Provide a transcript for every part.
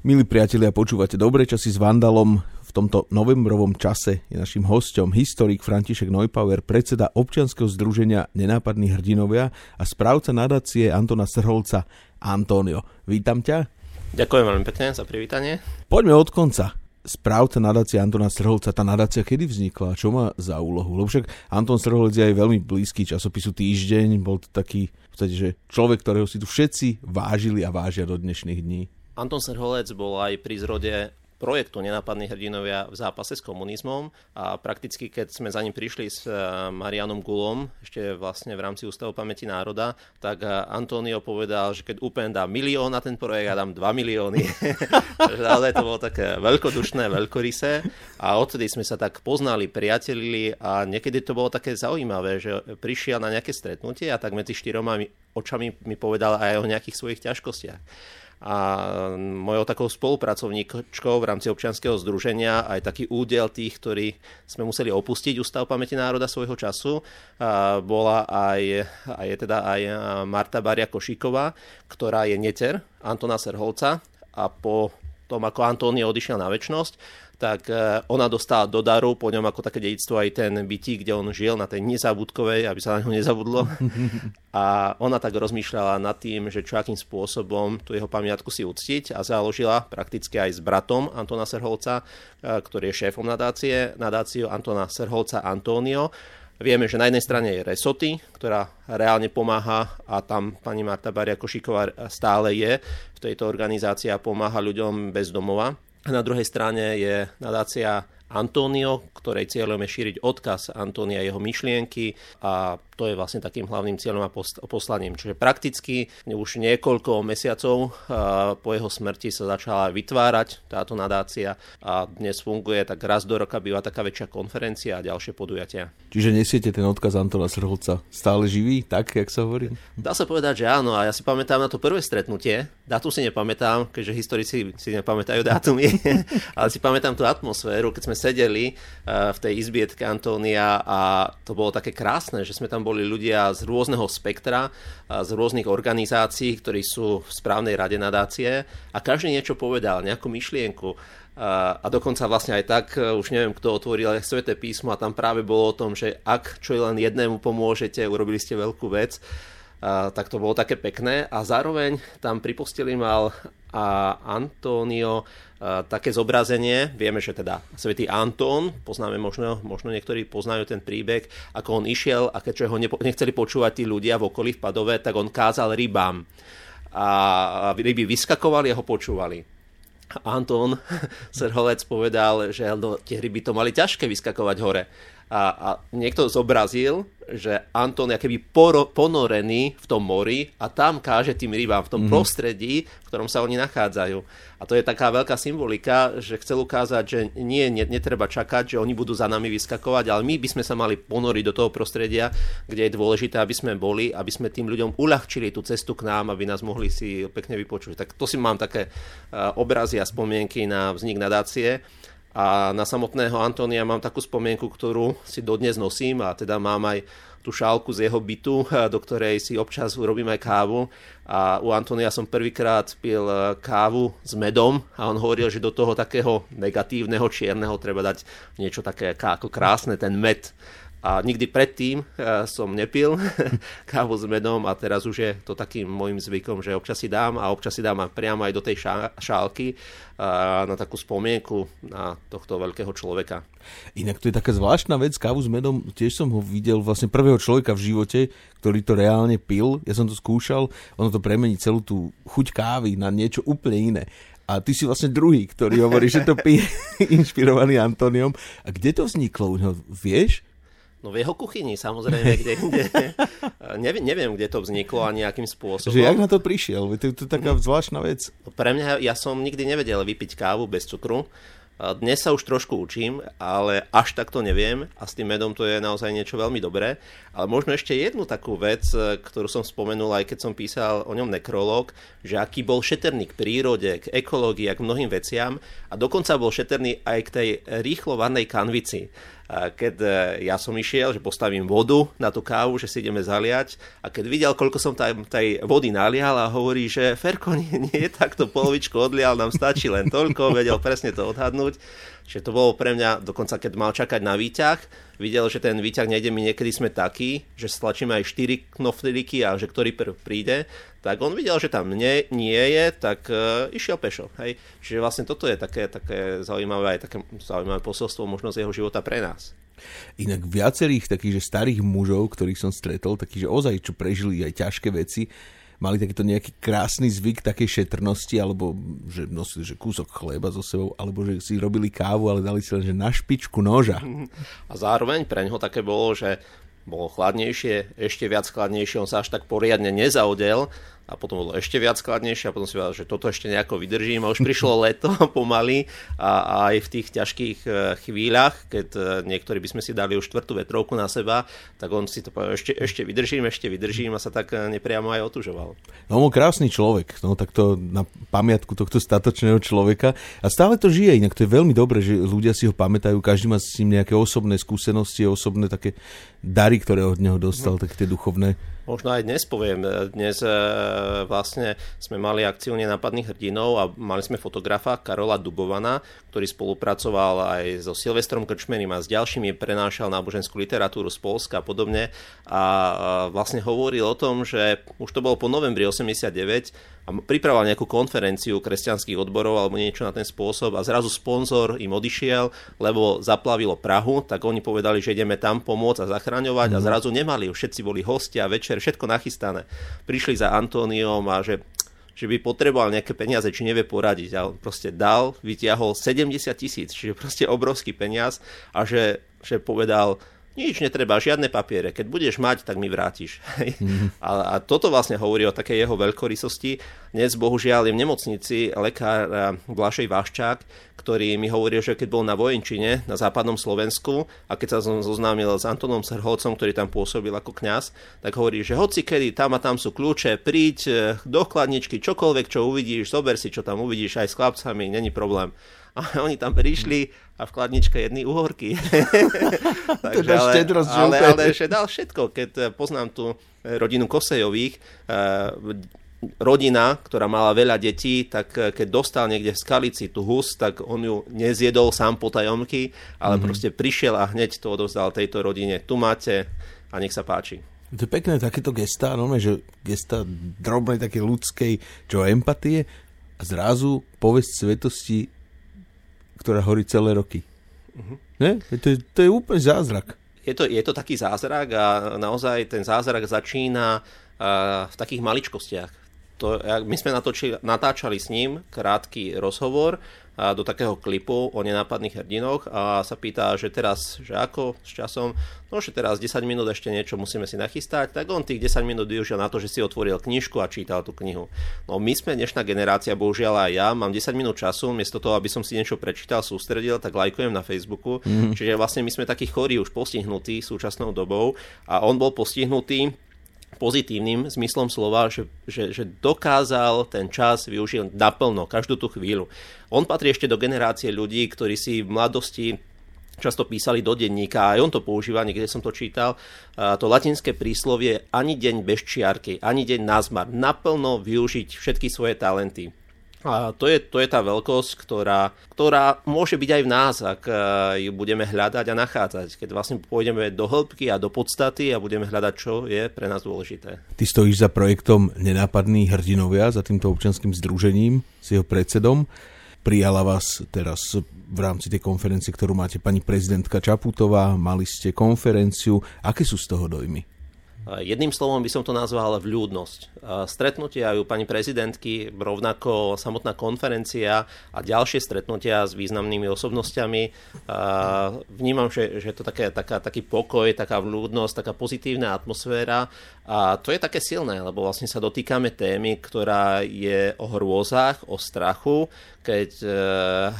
Milí priatelia, počúvate dobre časy s Vandalom. V tomto novembrovom čase je našim hostom historik František Neupauer, predseda občianskeho združenia Nenápadní hrdinovia a správca nadácie Antona Srholca Antonio. Vítam ťa. Ďakujem veľmi pekne za privítanie. Poďme od konca. Správca nadácie Antona Srholca, tá nadácia kedy vznikla? Čo má za úlohu? Lebo však Anton Srholec je aj veľmi blízky časopisu Týždeň, bol to taký v podstate, že človek, ktorého si tu všetci vážili a vážia do dnešných dní. Anton Serholec bol aj pri zrode projektu Nenápadní hrdinovia v zápase s komunizmom a prakticky keď sme za ním prišli s eh, Marianom Gulom, ešte vlastne v rámci Ústavu pamäti národa, tak eh, Antonio povedal, že keď úplne dá milión na ten projekt, ja dám 2 milióny. Naozaj to bolo také veľkodušné, veľkorysé a odtedy sme sa tak poznali, priatelili a niekedy to bolo také zaujímavé, že prišiel na nejaké stretnutie a tak medzi štyroma očami mi povedal aj o nejakých svojich ťažkostiach a mojou takou spolupracovníčkou v rámci občianskeho združenia aj taký údel tých, ktorí sme museli opustiť Ústav pamäti národa svojho času, bola aj, aj, teda aj Marta Baria Košíková, ktorá je neter Antona Serholca a po tom, ako António odišiel na väčnosť, tak e, ona dostala do daru po ňom ako také dedictvo aj ten bytí, kde on žil na tej nezabudkovej, aby sa na ňo nezabudlo. A ona tak rozmýšľala nad tým, že čo akým spôsobom tú jeho pamiatku si uctiť a založila prakticky aj s bratom Antona Serholca, e, ktorý je šéfom nadácie, nadáciu Antona Serholca Antonio. Vieme, že na jednej strane je Resoty, ktorá reálne pomáha a tam pani Marta Baria Košiková stále je v tejto organizácii a pomáha ľuďom bez domova. A na druhej strane je nadácia Antonio, ktorej cieľom je šíriť odkaz Antónia jeho myšlienky a to je vlastne takým hlavným cieľom a poslaním. Čiže prakticky už niekoľko mesiacov po jeho smrti sa začala vytvárať táto nadácia a dnes funguje tak raz do roka býva taká väčšia konferencia a ďalšie podujatia. Čiže nesiete ten odkaz Antona Srholca stále živý, tak, jak sa hovorí? Dá sa povedať, že áno. A ja si pamätám na to prvé stretnutie. Dátum si nepamätám, keďže historici si nepamätajú dátumy, ale si pamätám tú atmosféru, keď sme sedeli v tej izbietke Antónia a to bolo také krásne, že sme tam boli ľudia z rôzneho spektra, z rôznych organizácií, ktorí sú v správnej rade nadácie a každý niečo povedal, nejakú myšlienku. A dokonca vlastne aj tak, už neviem, kto otvoril Sveté písmo a tam práve bolo o tom, že ak čo len jednému pomôžete, urobili ste veľkú vec. A, tak to bolo také pekné. A zároveň tam pri posteli mal a Antonio a, také zobrazenie, vieme, že teda svätý Antón, poznáme možno, možno niektorí poznajú ten príbeh, ako on išiel a keďže ho nechceli počúvať tí ľudia v okolí v Padove, tak on kázal rybám. A ryby vyskakovali a ho počúvali. Antón Serholec povedal, že no, tie ryby to mali ťažké vyskakovať hore a, a niekto zobrazil, že Anton je keby poro, ponorený v tom mori a tam káže tým rybám v tom mm-hmm. prostredí, v ktorom sa oni nachádzajú. A to je taká veľká symbolika, že chcel ukázať, že nie, nie, netreba čakať, že oni budú za nami vyskakovať, ale my by sme sa mali ponoriť do toho prostredia, kde je dôležité, aby sme boli, aby sme tým ľuďom uľahčili tú cestu k nám, aby nás mohli si pekne vypočuť. Tak to si mám také uh, obrazy a spomienky na vznik nadácie. A na samotného Antónia mám takú spomienku, ktorú si dodnes nosím a teda mám aj tú šálku z jeho bytu, do ktorej si občas urobím aj kávu. A u Antonia som prvýkrát pil e, kávu s medom a on hovoril, že do toho takého negatívneho čierneho treba dať niečo také ako krásne, ten med. A nikdy predtým uh, som nepil kávu s medom a teraz už je to takým môjim zvykom, že občas si dám a občas si dám priamo aj do tej šálky uh, na takú spomienku na tohto veľkého človeka. Inak to je taká zvláštna vec, kávu s medom, tiež som ho videl vlastne prvého človeka v živote, ktorý to reálne pil, ja som to skúšal, ono to premení celú tú chuť kávy na niečo úplne iné. A ty si vlastne druhý, ktorý hovorí, že to pije inšpirovaný Antoniom. A kde to vzniklo? Vieš? No v jeho kuchyni, samozrejme, kde, kde neviem, neviem, kde to vzniklo a nejakým spôsobom. Že jak na to prišiel? To, to je taká zvláštna vec. Pre mňa, ja som nikdy nevedel vypiť kávu bez cukru. Dnes sa už trošku učím, ale až tak to neviem a s tým medom to je naozaj niečo veľmi dobré. Ale možno ešte jednu takú vec, e, ktorú som spomenul aj keď som písal o ňom nekrolog, že aký bol šetrný k prírode, k ekológii a k mnohým veciam a dokonca bol šetrný aj k tej rýchlo varnej kanvici. Keď ja som išiel, že postavím vodu na tú kávu, že si ideme zaliať a keď videl, koľko som tam tej vody nalial a hovorí, že Ferko, nie, nie takto polovičku odlial, nám stačí len toľko, vedel presne to odhadnúť. Čiže to bolo pre mňa, dokonca keď mal čakať na výťah, videl, že ten výťah nejde mi, niekedy sme takí, že stlačíme aj 4 knoflíky a že ktorý prv príde, tak on videl, že tam nie, nie je, tak uh, išiel pešo. Hej. Čiže vlastne toto je také, také zaujímavé, aj také zaujímavé posolstvo možno z jeho života pre nás. Inak viacerých takých, že starých mužov, ktorých som stretol, takých, že ozaj, čo prežili aj ťažké veci, mali takýto nejaký krásny zvyk takej šetrnosti, alebo že nosili že kúsok chleba so sebou, alebo že si robili kávu, ale dali si len že na špičku noža. A zároveň pre ňo také bolo, že bolo chladnejšie, ešte viac chladnejšie, on sa až tak poriadne nezaudel a potom bolo ešte viac skladnejšie a potom si povedal, že toto ešte nejako vydržím a už prišlo leto pomaly a, a aj v tých ťažkých e, chvíľach, keď e, niektorí by sme si dali už štvrtú vetrovku na seba, tak on si to povedal, ešte, ešte vydržím, ešte vydržím a sa tak e, nepriamo aj otužoval. No on krásny človek, no tak to na pamiatku tohto statočného človeka a stále to žije, inak to je veľmi dobré, že ľudia si ho pamätajú, každý má s ním nejaké osobné skúsenosti, osobné také dary, ktoré od neho dostal, mm. také tie duchovné možno aj dnes poviem. Dnes e, vlastne sme mali akciu nenápadných hrdinov a mali sme fotografa Karola Dubovana, ktorý spolupracoval aj so Silvestrom Krčmenim a s ďalšími, prenášal náboženskú literatúru z Polska a podobne a vlastne hovoril o tom, že už to bolo po novembri 89 a pripravoval nejakú konferenciu kresťanských odborov alebo niečo na ten spôsob a zrazu sponzor im odišiel, lebo zaplavilo Prahu, tak oni povedali, že ideme tam pomôcť a zachraňovať mm. a mhm. zrazu nemali, všetci boli hostia, večer, všetko nachystané. Prišli za Antóniom a že že by potreboval nejaké peniaze, či nevie poradiť. A on proste dal, vytiahol 70 tisíc, čiže proste obrovský peniaz a že, že povedal, nič netreba, žiadne papiere. Keď budeš mať, tak mi vrátiš. Mm. A, a toto vlastne hovorí o takej jeho veľkorysosti. Dnes bohužiaľ je v nemocnici lekár Blašej Vaščák, ktorý mi hovoril, že keď bol na vojenčine na západnom Slovensku a keď sa som zoznámil s Antonom Srholcom, ktorý tam pôsobil ako kňaz, tak hovorí, že hoci kedy tam a tam sú kľúče, príď eh, do chladničky, čokoľvek, čo uvidíš, zober si, čo tam uvidíš aj s chlapcami, není problém. A oni tam prišli a v kladničke jedny uhorky. Takže, teda ale, ale, ale ešte dal všetko. Keď eh, poznám eh, rodinu Kosejových, eh, rodina, ktorá mala veľa detí, tak keď dostal niekde v skalici tú hus, tak on ju nezjedol sám po tajomky, ale mm-hmm. proste prišiel a hneď to odovzdal tejto rodine. Tu máte a nech sa páči. To je pekné takéto gesta, no, že gesta drobnej také ľudskej, čo empatie a zrazu povesť svetosti ktorá horí celé roky. Uh-huh. Ne? To, je, to je úplne zázrak. Je to, je to taký zázrak a naozaj ten zázrak začína uh, v takých maličkostiach. To, my sme natočili, natáčali s ním krátky rozhovor do takého klipu o nenápadných hrdinoch a sa pýta, že teraz, že ako s časom, no že teraz 10 minút ešte niečo musíme si nachystať, tak on tých 10 minút využil na to, že si otvoril knižku a čítal tú knihu. No my sme dnešná generácia, bohužiaľ aj ja, mám 10 minút času, miesto toho, aby som si niečo prečítal, sústredil, tak lajkujem na Facebooku, mm. čiže vlastne my sme takí chorí už postihnutí súčasnou dobou a on bol postihnutý pozitívnym zmyslom slova, že, že, že dokázal ten čas využiť naplno, každú tú chvíľu. On patrí ešte do generácie ľudí, ktorí si v mladosti často písali do denníka, aj on to používa, niekde som to čítal, to latinské príslovie ani deň bez čiarky, ani deň nazmar, naplno využiť všetky svoje talenty. A to je, to je tá veľkosť, ktorá, ktorá môže byť aj v nás, ak e, ju budeme hľadať a nachádzať. Keď vlastne pôjdeme do hĺbky a do podstaty a budeme hľadať, čo je pre nás dôležité. Ty stojíš za projektom Nenápadní hrdinovia, za týmto občanským združením, s jeho predsedom. Prijala vás teraz v rámci tej konferencie, ktorú máte pani prezidentka Čaputová, mali ste konferenciu. Aké sú z toho dojmy? Jedným slovom by som to nazval vľúdnosť. Stretnutia u pani prezidentky, rovnako samotná konferencia a ďalšie stretnutia s významnými osobnosťami. Vnímam, že, že to také, taká, taký pokoj, taká vľúdnosť, taká pozitívna atmosféra a to je také silné, lebo vlastne sa dotýkame témy, ktorá je o hrôzach, o strachu, keď e,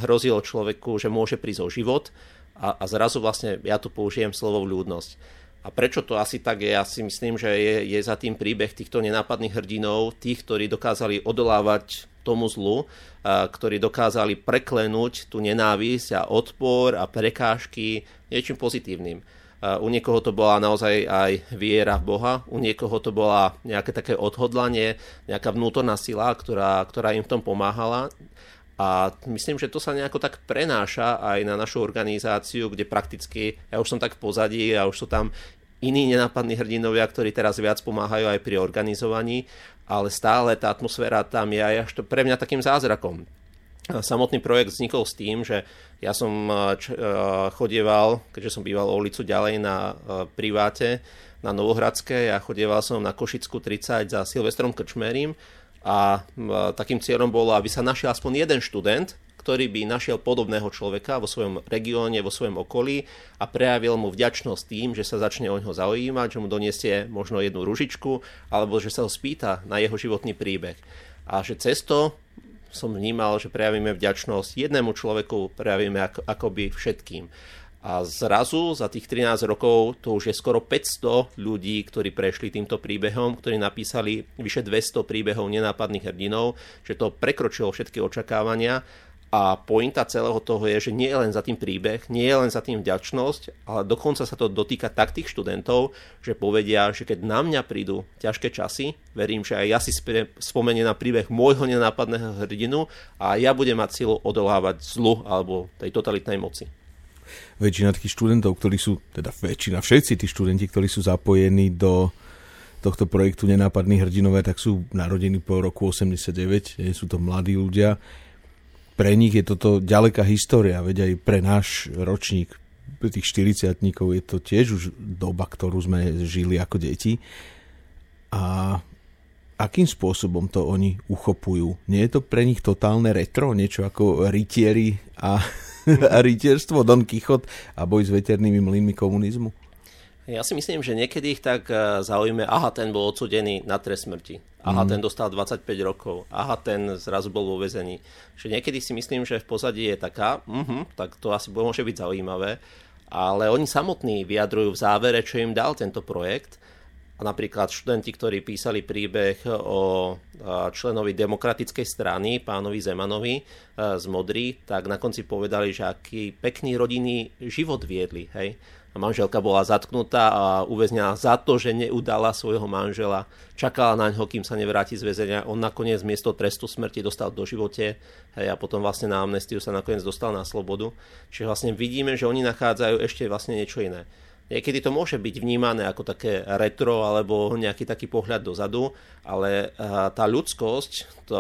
hrozilo človeku, že môže prísť o život a, a zrazu vlastne ja tu použijem slovo vľúdnosť a prečo to asi tak je? Ja si myslím, že je, je za tým príbeh týchto nenápadných hrdinov, tých, ktorí dokázali odolávať tomu zlu, ktorí dokázali preklenúť tú nenávisť a odpor a prekážky niečím pozitívnym. U niekoho to bola naozaj aj viera v Boha, u niekoho to bola nejaké také odhodlanie, nejaká vnútorná sila, ktorá, ktorá im v tom pomáhala. A myslím, že to sa nejako tak prenáša aj na našu organizáciu, kde prakticky, ja už som tak v pozadí a už sú tam iní nenápadní hrdinovia, ktorí teraz viac pomáhajú aj pri organizovaní, ale stále tá atmosféra tam je až to pre mňa takým zázrakom. Samotný projekt vznikol s tým, že ja som č- chodieval, keďže som býval o ulicu ďalej na priváte, na Novohradské, ja chodieval som na Košickú 30 za Silvestrom Krčmerim a takým cieľom bolo, aby sa našiel aspoň jeden študent, ktorý by našiel podobného človeka vo svojom regióne, vo svojom okolí a prejavil mu vďačnosť tým, že sa začne o neho zaujímať, že mu doniesie možno jednu ružičku alebo že sa ho spýta na jeho životný príbeh. A že cez to som vnímal, že prejavíme vďačnosť jednému človeku, prejavíme ako, akoby všetkým. A zrazu za tých 13 rokov to už je skoro 500 ľudí, ktorí prešli týmto príbehom, ktorí napísali vyše 200 príbehov nenápadných hrdinov, že to prekročilo všetky očakávania a pointa celého toho je, že nie je len za tým príbeh, nie je len za tým vďačnosť, ale dokonca sa to dotýka tak tých študentov, že povedia, že keď na mňa prídu ťažké časy, verím, že aj ja si spomeniem na príbeh môjho nenápadného hrdinu a ja budem mať silu odolávať zlu alebo tej totalitnej moci. Väčšina takých študentov, ktorí sú, teda väčšina, všetci tí študenti, ktorí sú zapojení do tohto projektu Nenápadní hrdinové, tak sú narodení po roku 89, sú to mladí ľudia pre nich je toto ďaleká história, veď aj pre náš ročník, pre tých 40 je to tiež už doba, ktorú sme žili ako deti. A akým spôsobom to oni uchopujú? Nie je to pre nich totálne retro, niečo ako rytieri a, a rytierstvo, Don Quixote a boj s veternými mlynmi komunizmu? Ja si myslím, že niekedy ich tak eh, zaujíme, aha, ten bol odsudený na trest smrti. Aha, mm. ten dostal 25 rokov. Aha, ten zrazu bol vo vezení. Že niekedy si myslím, že v pozadí je taká, uh-huh, tak to asi môže byť zaujímavé, ale oni samotní vyjadrujú v závere, čo im dal tento projekt. A napríklad študenti, ktorí písali príbeh o členovi demokratickej strany, pánovi Zemanovi z Modry, tak na konci povedali, že aký pekný rodinný život viedli. Hej? manželka bola zatknutá a uväznená za to, že neudala svojho manžela. Čakala na ňo, kým sa nevráti z väzenia. On nakoniec miesto trestu smrti dostal do živote hej, a potom vlastne na amnestiu sa nakoniec dostal na slobodu. Čiže vlastne vidíme, že oni nachádzajú ešte vlastne niečo iné. Niekedy to môže byť vnímané ako také retro alebo nejaký taký pohľad dozadu, ale tá ľudskosť, to,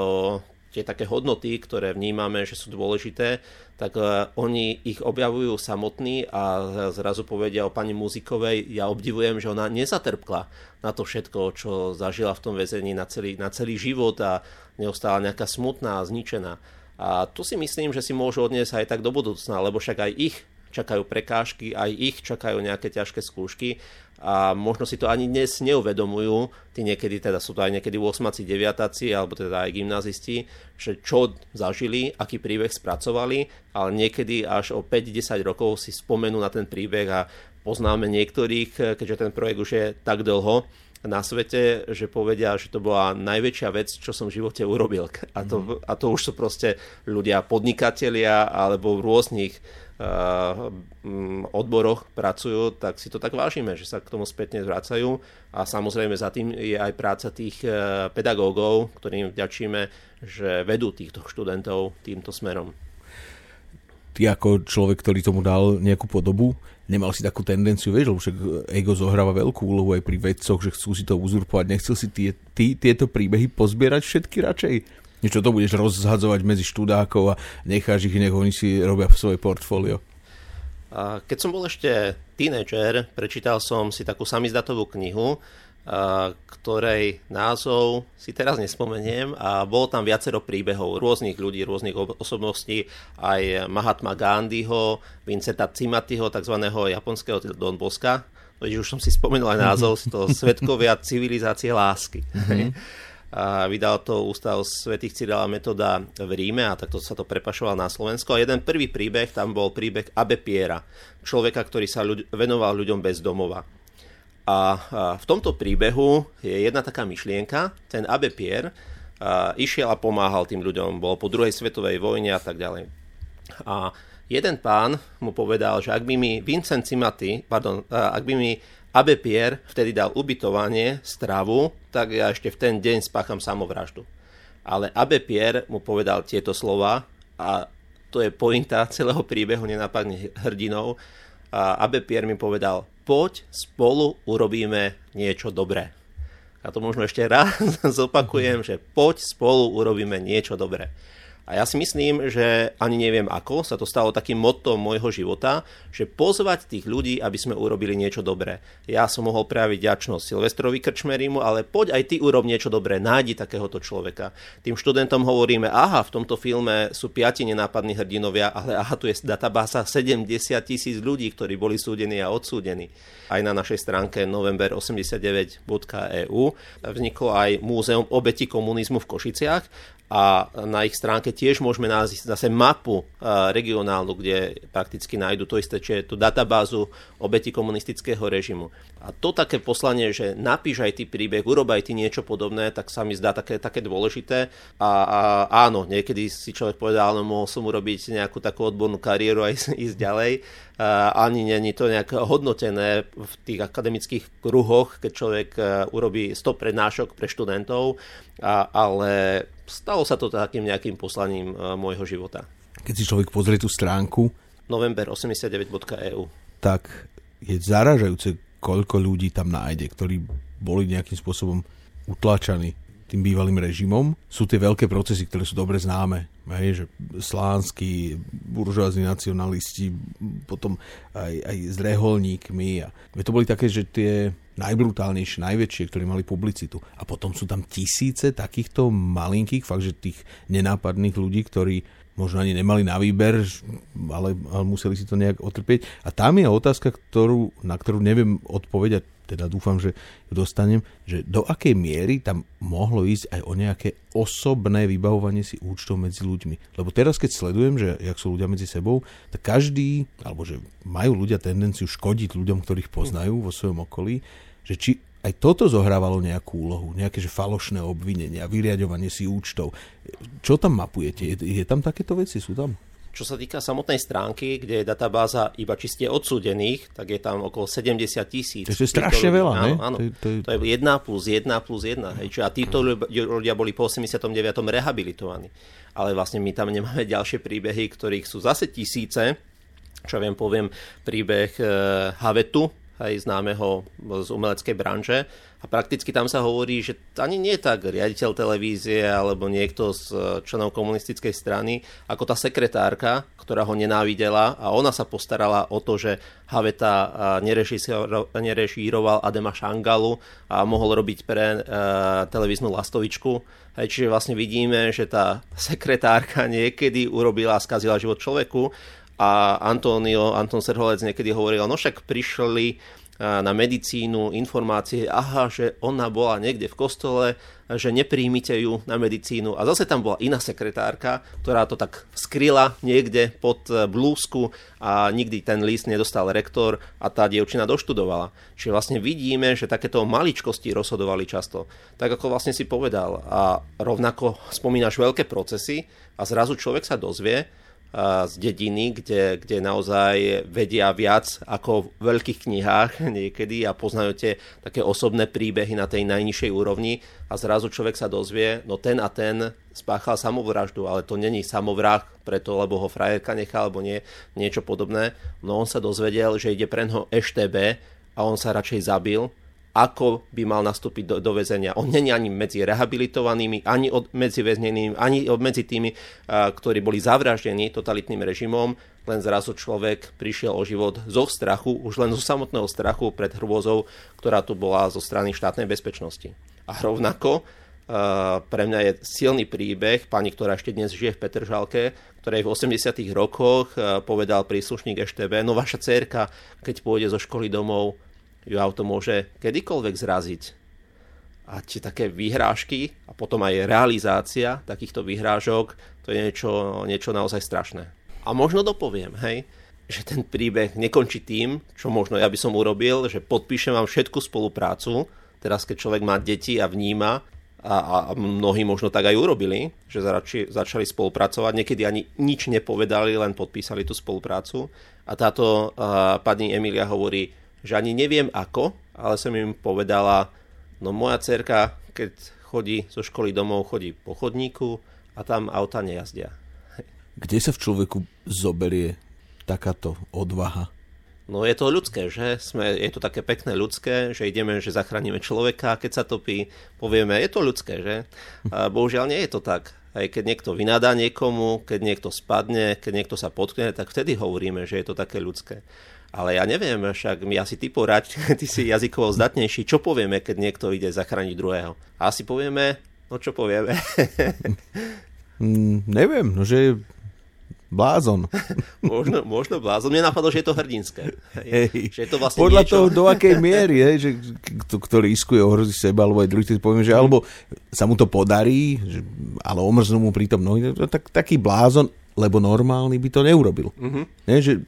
tie také hodnoty, ktoré vnímame, že sú dôležité, tak uh, oni ich objavujú samotní a zrazu povedia o pani Muzikovej, ja obdivujem, že ona nezatrpkla na to všetko, čo zažila v tom väzení na celý, na celý život a neostala nejaká smutná a zničená. A tu si myslím, že si môžu odniesť aj tak do budúcna, lebo však aj ich čakajú prekážky, aj ich čakajú nejaké ťažké skúšky a možno si to ani dnes neuvedomujú, tí niekedy teda sú to aj niekedy 8 9 alebo teda aj gymnazisti, že čo zažili, aký príbeh spracovali, ale niekedy až o 5-10 rokov si spomenú na ten príbeh a poznáme niektorých, keďže ten projekt už je tak dlho, na svete, že povedia, že to bola najväčšia vec, čo som v živote urobil. A to, mhm. a to už sú proste ľudia podnikatelia alebo rôznych odboroch pracujú, tak si to tak vážime, že sa k tomu spätne zvracajú a samozrejme za tým je aj práca tých e, pedagógov, ktorým vďačíme, že vedú týchto študentov týmto smerom. Ty ako človek, ktorý tomu dal nejakú podobu, nemal si takú tendenciu, vieš, lebo však ego zohráva veľkú úlohu aj pri vedcoch, že chcú si to uzurpovať, nechcel si tie, ty, tieto príbehy pozbierať všetky radšej? Niečo to budeš rozhadzovať medzi študákov a necháš ich, nech oni si robia svoje portfólio. Keď som bol ešte tínedžer, prečítal som si takú samizdatovú knihu, ktorej názov si teraz nespomeniem a bolo tam viacero príbehov rôznych ľudí, rôznych osobností, aj Mahatma Gandhiho, Vincenta Cimatiho, tzv. japonského Don Boska, už som si spomenul aj názov, to Svetkovia civilizácie lásky. Mm-hmm a vydal to Ústav svätých Cyrila Metoda v Ríme a takto sa to prepašoval na Slovensko. A jeden prvý príbeh, tam bol príbeh Abe Piera, človeka, ktorý sa ľuď, venoval ľuďom bez domova. A, v tomto príbehu je jedna taká myšlienka, ten Abe Pier a išiel a pomáhal tým ľuďom. Bol po druhej svetovej vojne a tak ďalej. A jeden pán mu povedal, že ak by mi Vincent Cimaty, pardon, ak by mi Abe Pierre vtedy dal ubytovanie, stravu, tak ja ešte v ten deň spácham samovraždu. Ale Abe Pierre mu povedal tieto slova a to je pointa celého príbehu nenápadných hrdinov. A Abe Pierre mi povedal, poď spolu urobíme niečo dobré. A to možno ešte raz zopakujem, že poď spolu urobíme niečo dobré. A ja si myslím, že ani neviem ako, sa to stalo takým mottom môjho života, že pozvať tých ľudí, aby sme urobili niečo dobré. Ja som mohol prejaviť ďačnosť Silvestrovi Krčmerimu, ale poď aj ty urob niečo dobré, nájdi takéhoto človeka. Tým študentom hovoríme, aha, v tomto filme sú piati nenápadní hrdinovia, ale aha, tu je databáza 70 tisíc ľudí, ktorí boli súdení a odsúdení. Aj na našej stránke november89.eu vzniklo aj Múzeum obeti komunizmu v Košiciach a na ich stránke tiež môžeme nájsť zase mapu regionálnu, kde prakticky nájdu to isté, čiže tú databázu obeti komunistického režimu. A to také poslanie, že napíš aj ty príbeh, urob aj ty niečo podobné, tak sa mi zdá také, také dôležité. A, a áno, niekedy si človek povedal, no mohol som urobiť nejakú takú odbornú kariéru a ísť, ísť ďalej. A ani není to nejak hodnotené v tých akademických kruhoch, keď človek urobí 100 prednášok pre študentov, a, ale stalo sa to takým nejakým poslaním uh, môjho života. Keď si človek pozrie tú stránku november89.eu tak je zaražajúce, koľko ľudí tam nájde, ktorí boli nejakým spôsobom utlačaní tým bývalým režimom. Sú tie veľké procesy, ktoré sú dobre známe. Hej, že slánskí, buržoázní nacionalisti, potom aj, aj s reholníkmi. A to boli také, že tie najbrutálnejšie, najväčšie, ktorí mali publicitu. A potom sú tam tisíce takýchto malinkých, fakt, že tých nenápadných ľudí, ktorí možno ani nemali na výber, ale, ale museli si to nejak otrpieť. A tam je otázka, ktorú, na ktorú neviem odpovedať, teda dúfam, že ju dostanem, že do akej miery tam mohlo ísť aj o nejaké osobné vybavovanie si účtov medzi ľuďmi. Lebo teraz, keď sledujem, že jak sú ľudia medzi sebou, tak každý, alebo že majú ľudia tendenciu škodiť ľuďom, ktorých poznajú vo svojom okolí, že či aj toto zohrávalo nejakú úlohu, nejaké že falošné obvinenia, vyriadovanie si účtov. Čo tam mapujete? Je, je tam takéto veci? Sú tam? Čo sa týka samotnej stránky, kde je databáza iba čiste odsúdených, tak je tam okolo 70 tisíc. To je strašne veľa, áno, áno. To, to, je... to je 1 plus 1 plus 1. Hej. Čiže a títo ľudia boli po 89. rehabilitovaní. Ale vlastne my tam nemáme ďalšie príbehy, ktorých sú zase tisíce. Čo viem, poviem príbeh e, Havetu, aj známeho z umeleckej branže. A prakticky tam sa hovorí, že ani nie tak riaditeľ televízie alebo niekto z e, členov komunistickej strany, ako tá sekretárka, ktorá ho nenávidela a ona sa postarala o to, že Haveta nerežíroval Adema Šangalu a mohol robiť pre uh, televíznu lastovičku. Hej, čiže vlastne vidíme, že tá sekretárka niekedy urobila a skazila život človeku a Antonio, Anton Serholec niekedy hovoril, no však prišli na medicínu informácie, aha, že ona bola niekde v kostole, že nepríjmite ju na medicínu. A zase tam bola iná sekretárka, ktorá to tak skryla niekde pod e, blúzku a nikdy ten list nedostal rektor a tá dievčina doštudovala. Čiže vlastne vidíme, že takéto maličkosti rozhodovali často. Tak ako vlastne si povedal. A rovnako spomínaš veľké procesy a zrazu človek sa dozvie, z dediny, kde, kde naozaj vedia viac ako v veľkých knihách niekedy a poznajú tie také osobné príbehy na tej najnižšej úrovni a zrazu človek sa dozvie, no ten a ten spáchal samovraždu, ale to není samovrah preto, lebo ho frajerka nechá alebo nie, niečo podobné. No on sa dozvedel, že ide pre neho EŠTB a on sa radšej zabil, ako by mal nastúpiť do, do väzenia. On není ani medzi rehabilitovanými, ani od, medzi väznenými, ani od, medzi tými, a, ktorí boli zavraždení totalitným režimom, len zrazu človek prišiel o život zo strachu, už len zo samotného strachu pred hrôzou, ktorá tu bola zo strany štátnej bezpečnosti. A rovnako a, pre mňa je silný príbeh pani, ktorá ešte dnes žije v Petržalke, ktorej v 80 rokoch povedal príslušník EŠTB, no vaša cerka, keď pôjde zo školy domov, ju auto môže kedykoľvek zraziť. A tie také výhrážky a potom aj realizácia takýchto výhrážok, to je niečo, niečo naozaj strašné. A možno dopoviem, hej, že ten príbeh nekončí tým, čo možno ja by som urobil, že podpíšem vám všetku spoluprácu, teraz keď človek má deti a vníma, a, a mnohí možno tak aj urobili, že zači, začali spolupracovať, niekedy ani nič nepovedali, len podpísali tú spoluprácu. A táto uh, pani Emilia hovorí, že ani neviem ako, ale som im povedala, no moja cerka, keď chodí zo školy domov, chodí po chodníku a tam auta nejazdia. Kde sa v človeku zoberie takáto odvaha? No je to ľudské, že? Sme, je to také pekné ľudské, že ideme, že zachránime človeka, keď sa topí, povieme, je to ľudské, že? A bohužiaľ nie je to tak. Aj keď niekto vynadá niekomu, keď niekto spadne, keď niekto sa potkne, tak vtedy hovoríme, že je to také ľudské. Ale ja neviem, však my asi ty poraď, ty si jazykovo zdatnejší, čo povieme, keď niekto ide zachrániť druhého? A asi povieme, no čo povieme? mm, neviem, no že blázon. možno, možno blázon. Mne napadlo, že je to hrdinské. Hej. Že je to vlastne Podľa niečo... toho, do akej miery, hej, že kto, kto riskuje ohrozí seba, alebo aj druhý, ktorý poviem, že alebo sa mu to podarí, že, ale omrznú mu prítom nohy, tak, taký blázon, lebo normálny by to neurobil. Uh-huh. Nie, že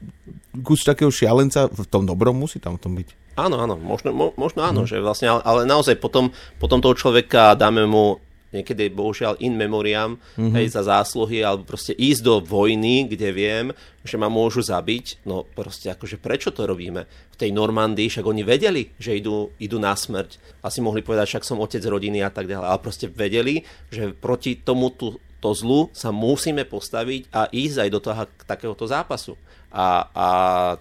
kus takého šialenca v tom dobrom musí tam v tom byť. Áno, áno, možno, mo, možno áno, uh-huh. že vlastne, ale, ale naozaj potom, potom toho človeka dáme mu niekedy bohužiaľ in memoriam, mm-hmm. hej, za zásluhy, alebo proste ísť do vojny, kde viem, že ma môžu zabiť, no proste akože prečo to robíme? V tej Normandii však oni vedeli, že idú, idú na smrť. Asi mohli povedať, však som otec rodiny a tak ďalej, ale proste vedeli, že proti tomu tu, to zlu sa musíme postaviť a ísť aj do toho takéhoto zápasu. A, a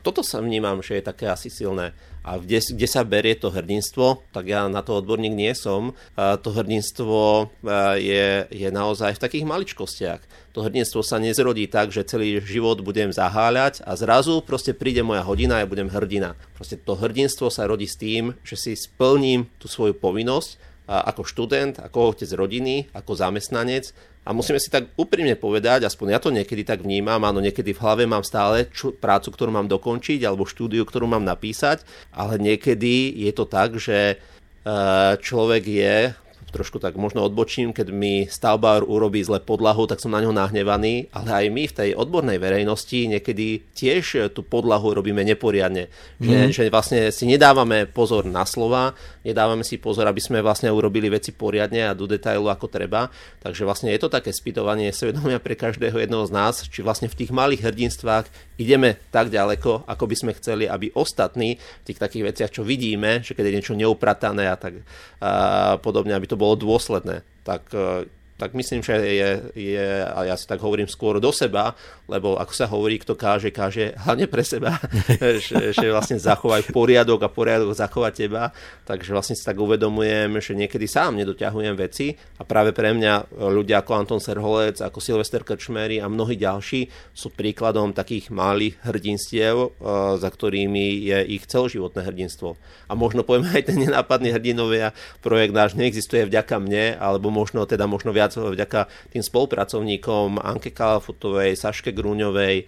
toto sa vnímam, že je také asi silné. A kde, kde sa berie to hrdinstvo, tak ja na to odborník nie som. A to hrdinstvo je, je naozaj v takých maličkostiach. To hrdinstvo sa nezrodí tak, že celý život budem zaháľať a zrazu proste príde moja hodina a ja budem hrdina. Proste to hrdinstvo sa rodí s tým, že si splním tú svoju povinnosť ako študent, ako otec rodiny, ako zamestnanec. A musíme si tak úprimne povedať, aspoň ja to niekedy tak vnímam, áno, niekedy v hlave mám stále čo, prácu, ktorú mám dokončiť, alebo štúdiu, ktorú mám napísať, ale niekedy je to tak, že e, človek je trošku tak možno odbočím, keď mi stavbár urobí zle podlahu, tak som na ňo nahnevaný, ale aj my v tej odbornej verejnosti niekedy tiež tú podlahu robíme neporiadne. Mm. Že, že vlastne si nedávame pozor na slova, nedávame si pozor, aby sme vlastne urobili veci poriadne a do detailu ako treba. Takže vlastne je to také spýtovanie svedomia pre každého jedného z nás, či vlastne v tých malých hrdinstvách ideme tak ďaleko, ako by sme chceli, aby ostatní v tých takých veciach, čo vidíme, že keď je niečo neupratané a tak a podobne, aby to bolo dôsledné. Tak e, tak myslím, že je, je, a ja si tak hovorím skôr do seba, lebo ako sa hovorí, kto káže, káže hlavne pre seba, že, že vlastne zachovaj poriadok a poriadok zachovať teba, takže vlastne si tak uvedomujem, že niekedy sám nedoťahujem veci a práve pre mňa ľudia ako Anton Serholec, ako Silvester Krčmery a mnohí ďalší sú príkladom takých malých hrdinstiev, eh, za ktorými je ich celoživotné hrdinstvo. A možno povieme aj ten nenápadný hrdinovia projekt náš neexistuje vďaka mne, alebo možno teda možno viac vďaka tým spolupracovníkom Anke Kalafutovej, Saške Grúňovej, eh,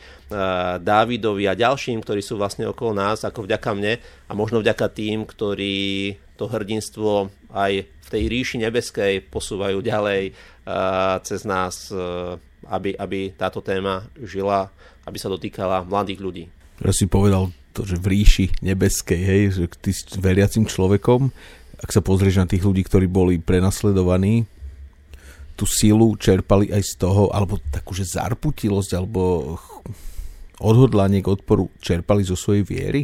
Dávidovi a ďalším, ktorí sú vlastne okolo nás, ako vďaka mne a možno vďaka tým, ktorí to hrdinstvo aj v tej ríši nebeskej posúvajú ďalej eh, cez nás, eh, aby, aby táto téma žila, aby sa dotýkala mladých ľudí. Ja si povedal to, že v ríši nebeskej, hej, že ty si veriacim človekom, ak sa pozrieš na tých ľudí, ktorí boli prenasledovaní, tú silu čerpali aj z toho, alebo takú, že zarputilosť, alebo odhodlanie k odporu čerpali zo svojej viery?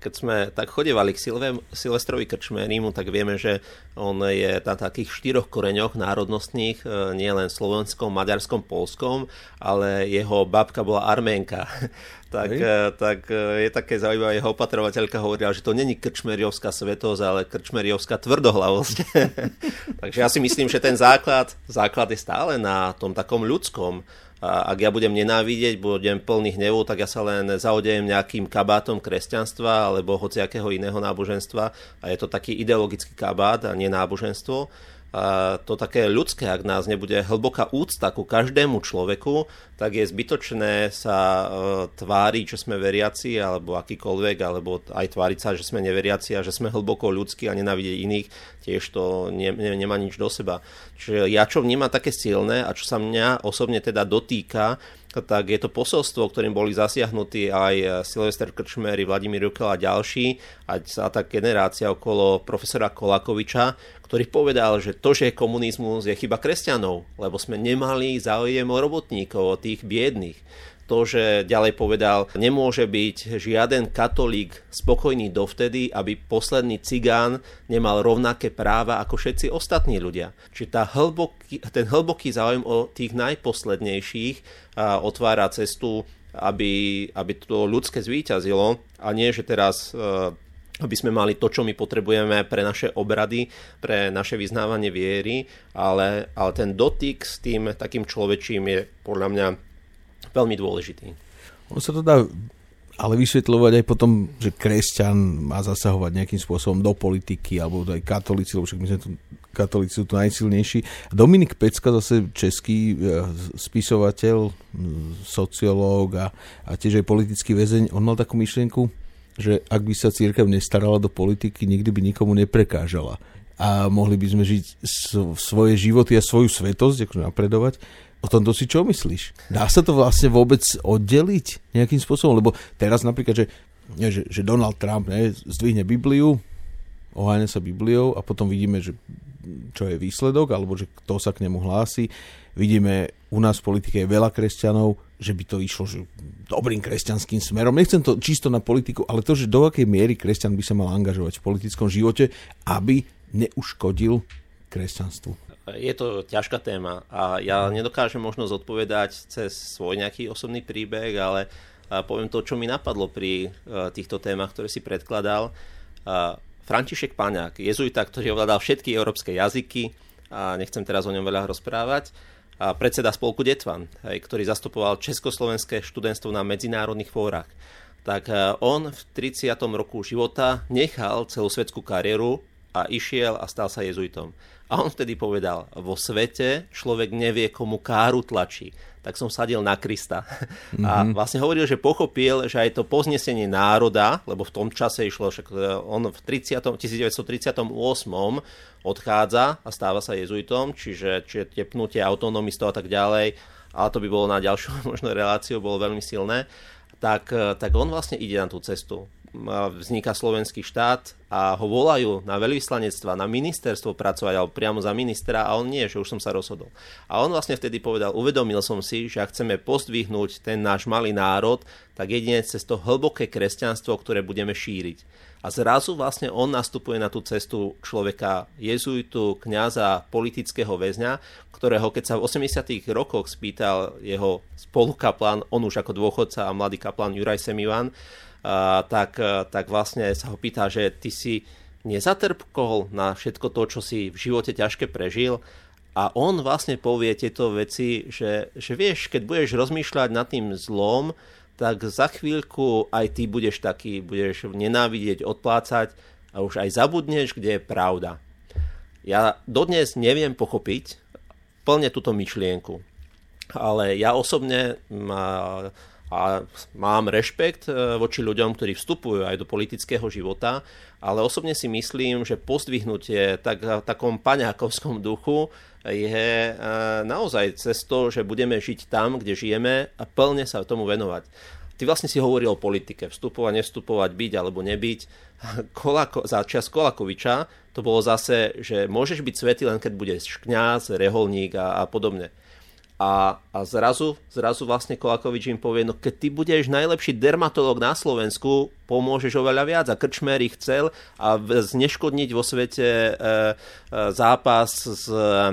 Keď sme tak chodevali k Silve, Silvestrovi Krčmerimu, tak vieme, že on je na takých štyroch koreňoch národnostných, e, nielen slovenskom, maďarskom, polskom, ale jeho babka bola arménka. tak, e, tak e, je také zaujímavé, jeho opatrovateľka hovorila, že to není krčmeriovská svetosť, ale krčmeriovská tvrdohlavosť. Takže ja si myslím, že ten základ, základ je stále na tom takom ľudskom a ak ja budem nenávidieť, budem plný hnevu, tak ja sa len zaodejem nejakým kabátom kresťanstva alebo hociakého iného náboženstva. A je to taký ideologický kabát a nie náboženstvo to také ľudské, ak nás nebude hlboká úcta ku každému človeku, tak je zbytočné sa e, tváriť, že sme veriaci, alebo akýkoľvek, alebo aj tváriť sa, že sme neveriaci a že sme hlboko ľudskí a nenávidieť iných, tiež to ne, ne, nemá nič do seba. Čiže ja čo vnímam také silné a čo sa mňa osobne teda dotýka, tak je to posolstvo, ktorým boli zasiahnutí aj Silvester Krčmery, Vladimír Jukel a ďalší, a tá generácia okolo profesora Kolakoviča, ktorý povedal, že to, že je komunizmus, je chyba kresťanov, lebo sme nemali záujem o robotníkov, o tých biedných to, že ďalej povedal, nemôže byť žiaden katolík spokojný dovtedy, aby posledný cigán nemal rovnaké práva ako všetci ostatní ľudia. Čiže tá hlboký, ten hlboký záujem o tých najposlednejších otvára cestu, aby, aby to ľudské zvíťazilo a nie, že teraz e, aby sme mali to, čo my potrebujeme pre naše obrady, pre naše vyznávanie viery, ale, ale ten dotyk s tým takým človečím je podľa mňa veľmi dôležitý. On sa to dá ale vysvetľovať aj potom, že kresťan má zasahovať nejakým spôsobom do politiky, alebo aj katolíci, lebo však my sme tu, katolíci sú tu najsilnejší. Dominik Pecka, zase český e, spisovateľ, sociológ a, a tiež aj politický väzeň, on mal takú myšlienku, že ak by sa církev nestarala do politiky, nikdy by nikomu neprekážala. A mohli by sme žiť svoje životy a svoju svetosť, akože napredovať, O tomto si čo myslíš? Dá sa to vlastne vôbec oddeliť nejakým spôsobom? Lebo teraz napríklad, že, nie, že, že Donald Trump ne, zdvihne Bibliu, oháňa sa Bibliou a potom vidíme, že čo je výsledok, alebo že kto sa k nemu hlási. Vidíme u nás v politike je veľa kresťanov, že by to išlo že dobrým kresťanským smerom. Nechcem to čisto na politiku, ale to, že do akej miery kresťan by sa mal angažovať v politickom živote, aby neuškodil kresťanstvu. Je to ťažká téma a ja nedokážem možno zodpovedať cez svoj nejaký osobný príbeh, ale poviem to, čo mi napadlo pri e, týchto témach, ktoré si predkladal. František Paňák, jezuita, ktorý ovládal všetky európske jazyky, a nechcem teraz o ňom veľa rozprávať, a predseda spolku Detvan, ktorý zastupoval československé študentstvo na medzinárodných fórach. Tak e, on v 30. roku života nechal celú svetskú kariéru a išiel a stal sa jezuitom. A on vtedy povedal, vo svete človek nevie, komu káru tlačí. Tak som sadil na Krista. Mm-hmm. A mhm. vlastne hovoril, že pochopil, že aj to poznesenie národa, lebo v tom čase išlo, však e, on v 30, 1938 odchádza a stáva sa jezuitom, čiže, čiže tepnutie autonomistov a tak ďalej, ale to by bolo na ďalšiu možno reláciu, bolo veľmi silné, tak, e, tak on vlastne ide na tú cestu vzniká slovenský štát a ho volajú na veľvyslanectva, na ministerstvo pracovať alebo priamo za ministra a on nie, že už som sa rozhodol. A on vlastne vtedy povedal, uvedomil som si, že ak chceme pozdvihnúť ten náš malý národ, tak jedine cez to hlboké kresťanstvo, ktoré budeme šíriť. A zrazu vlastne on nastupuje na tú cestu človeka jezuitu, kňaza, politického väzňa, ktorého keď sa v 80. rokoch spýtal jeho spolukaplán, on už ako dôchodca a mladý kaplán Juraj Semivan, tak, tak vlastne sa ho pýta, že ty si nezatrpkol na všetko to, čo si v živote ťažké prežil a on vlastne povie tieto veci, že, že vieš, keď budeš rozmýšľať nad tým zlom, tak za chvíľku aj ty budeš taký, budeš nenávidieť, odplácať a už aj zabudneš, kde je pravda. Ja dodnes neviem pochopiť plne túto myšlienku, ale ja osobne a mám rešpekt e, voči ľuďom, ktorí vstupujú aj do politického života, ale osobne si myslím, že pozdvihnutie tak, v takom paňákovskom duchu je e, naozaj cez to, že budeme žiť tam, kde žijeme a plne sa tomu venovať. Ty vlastne si hovoril o politike, vstupovať, nevstupovať, byť alebo nebyť. Kolako, za čas Kolakoviča to bolo zase, že môžeš byť svetý len keď budeš kňaz, reholník a, a podobne. A, a zrazu, zrazu vlastne Kolakovič im povie, no keď ty budeš najlepší dermatolog na Slovensku, pomôžeš oveľa viac. A Krčmery chcel a zneškodniť vo svete e, e, zápas s e,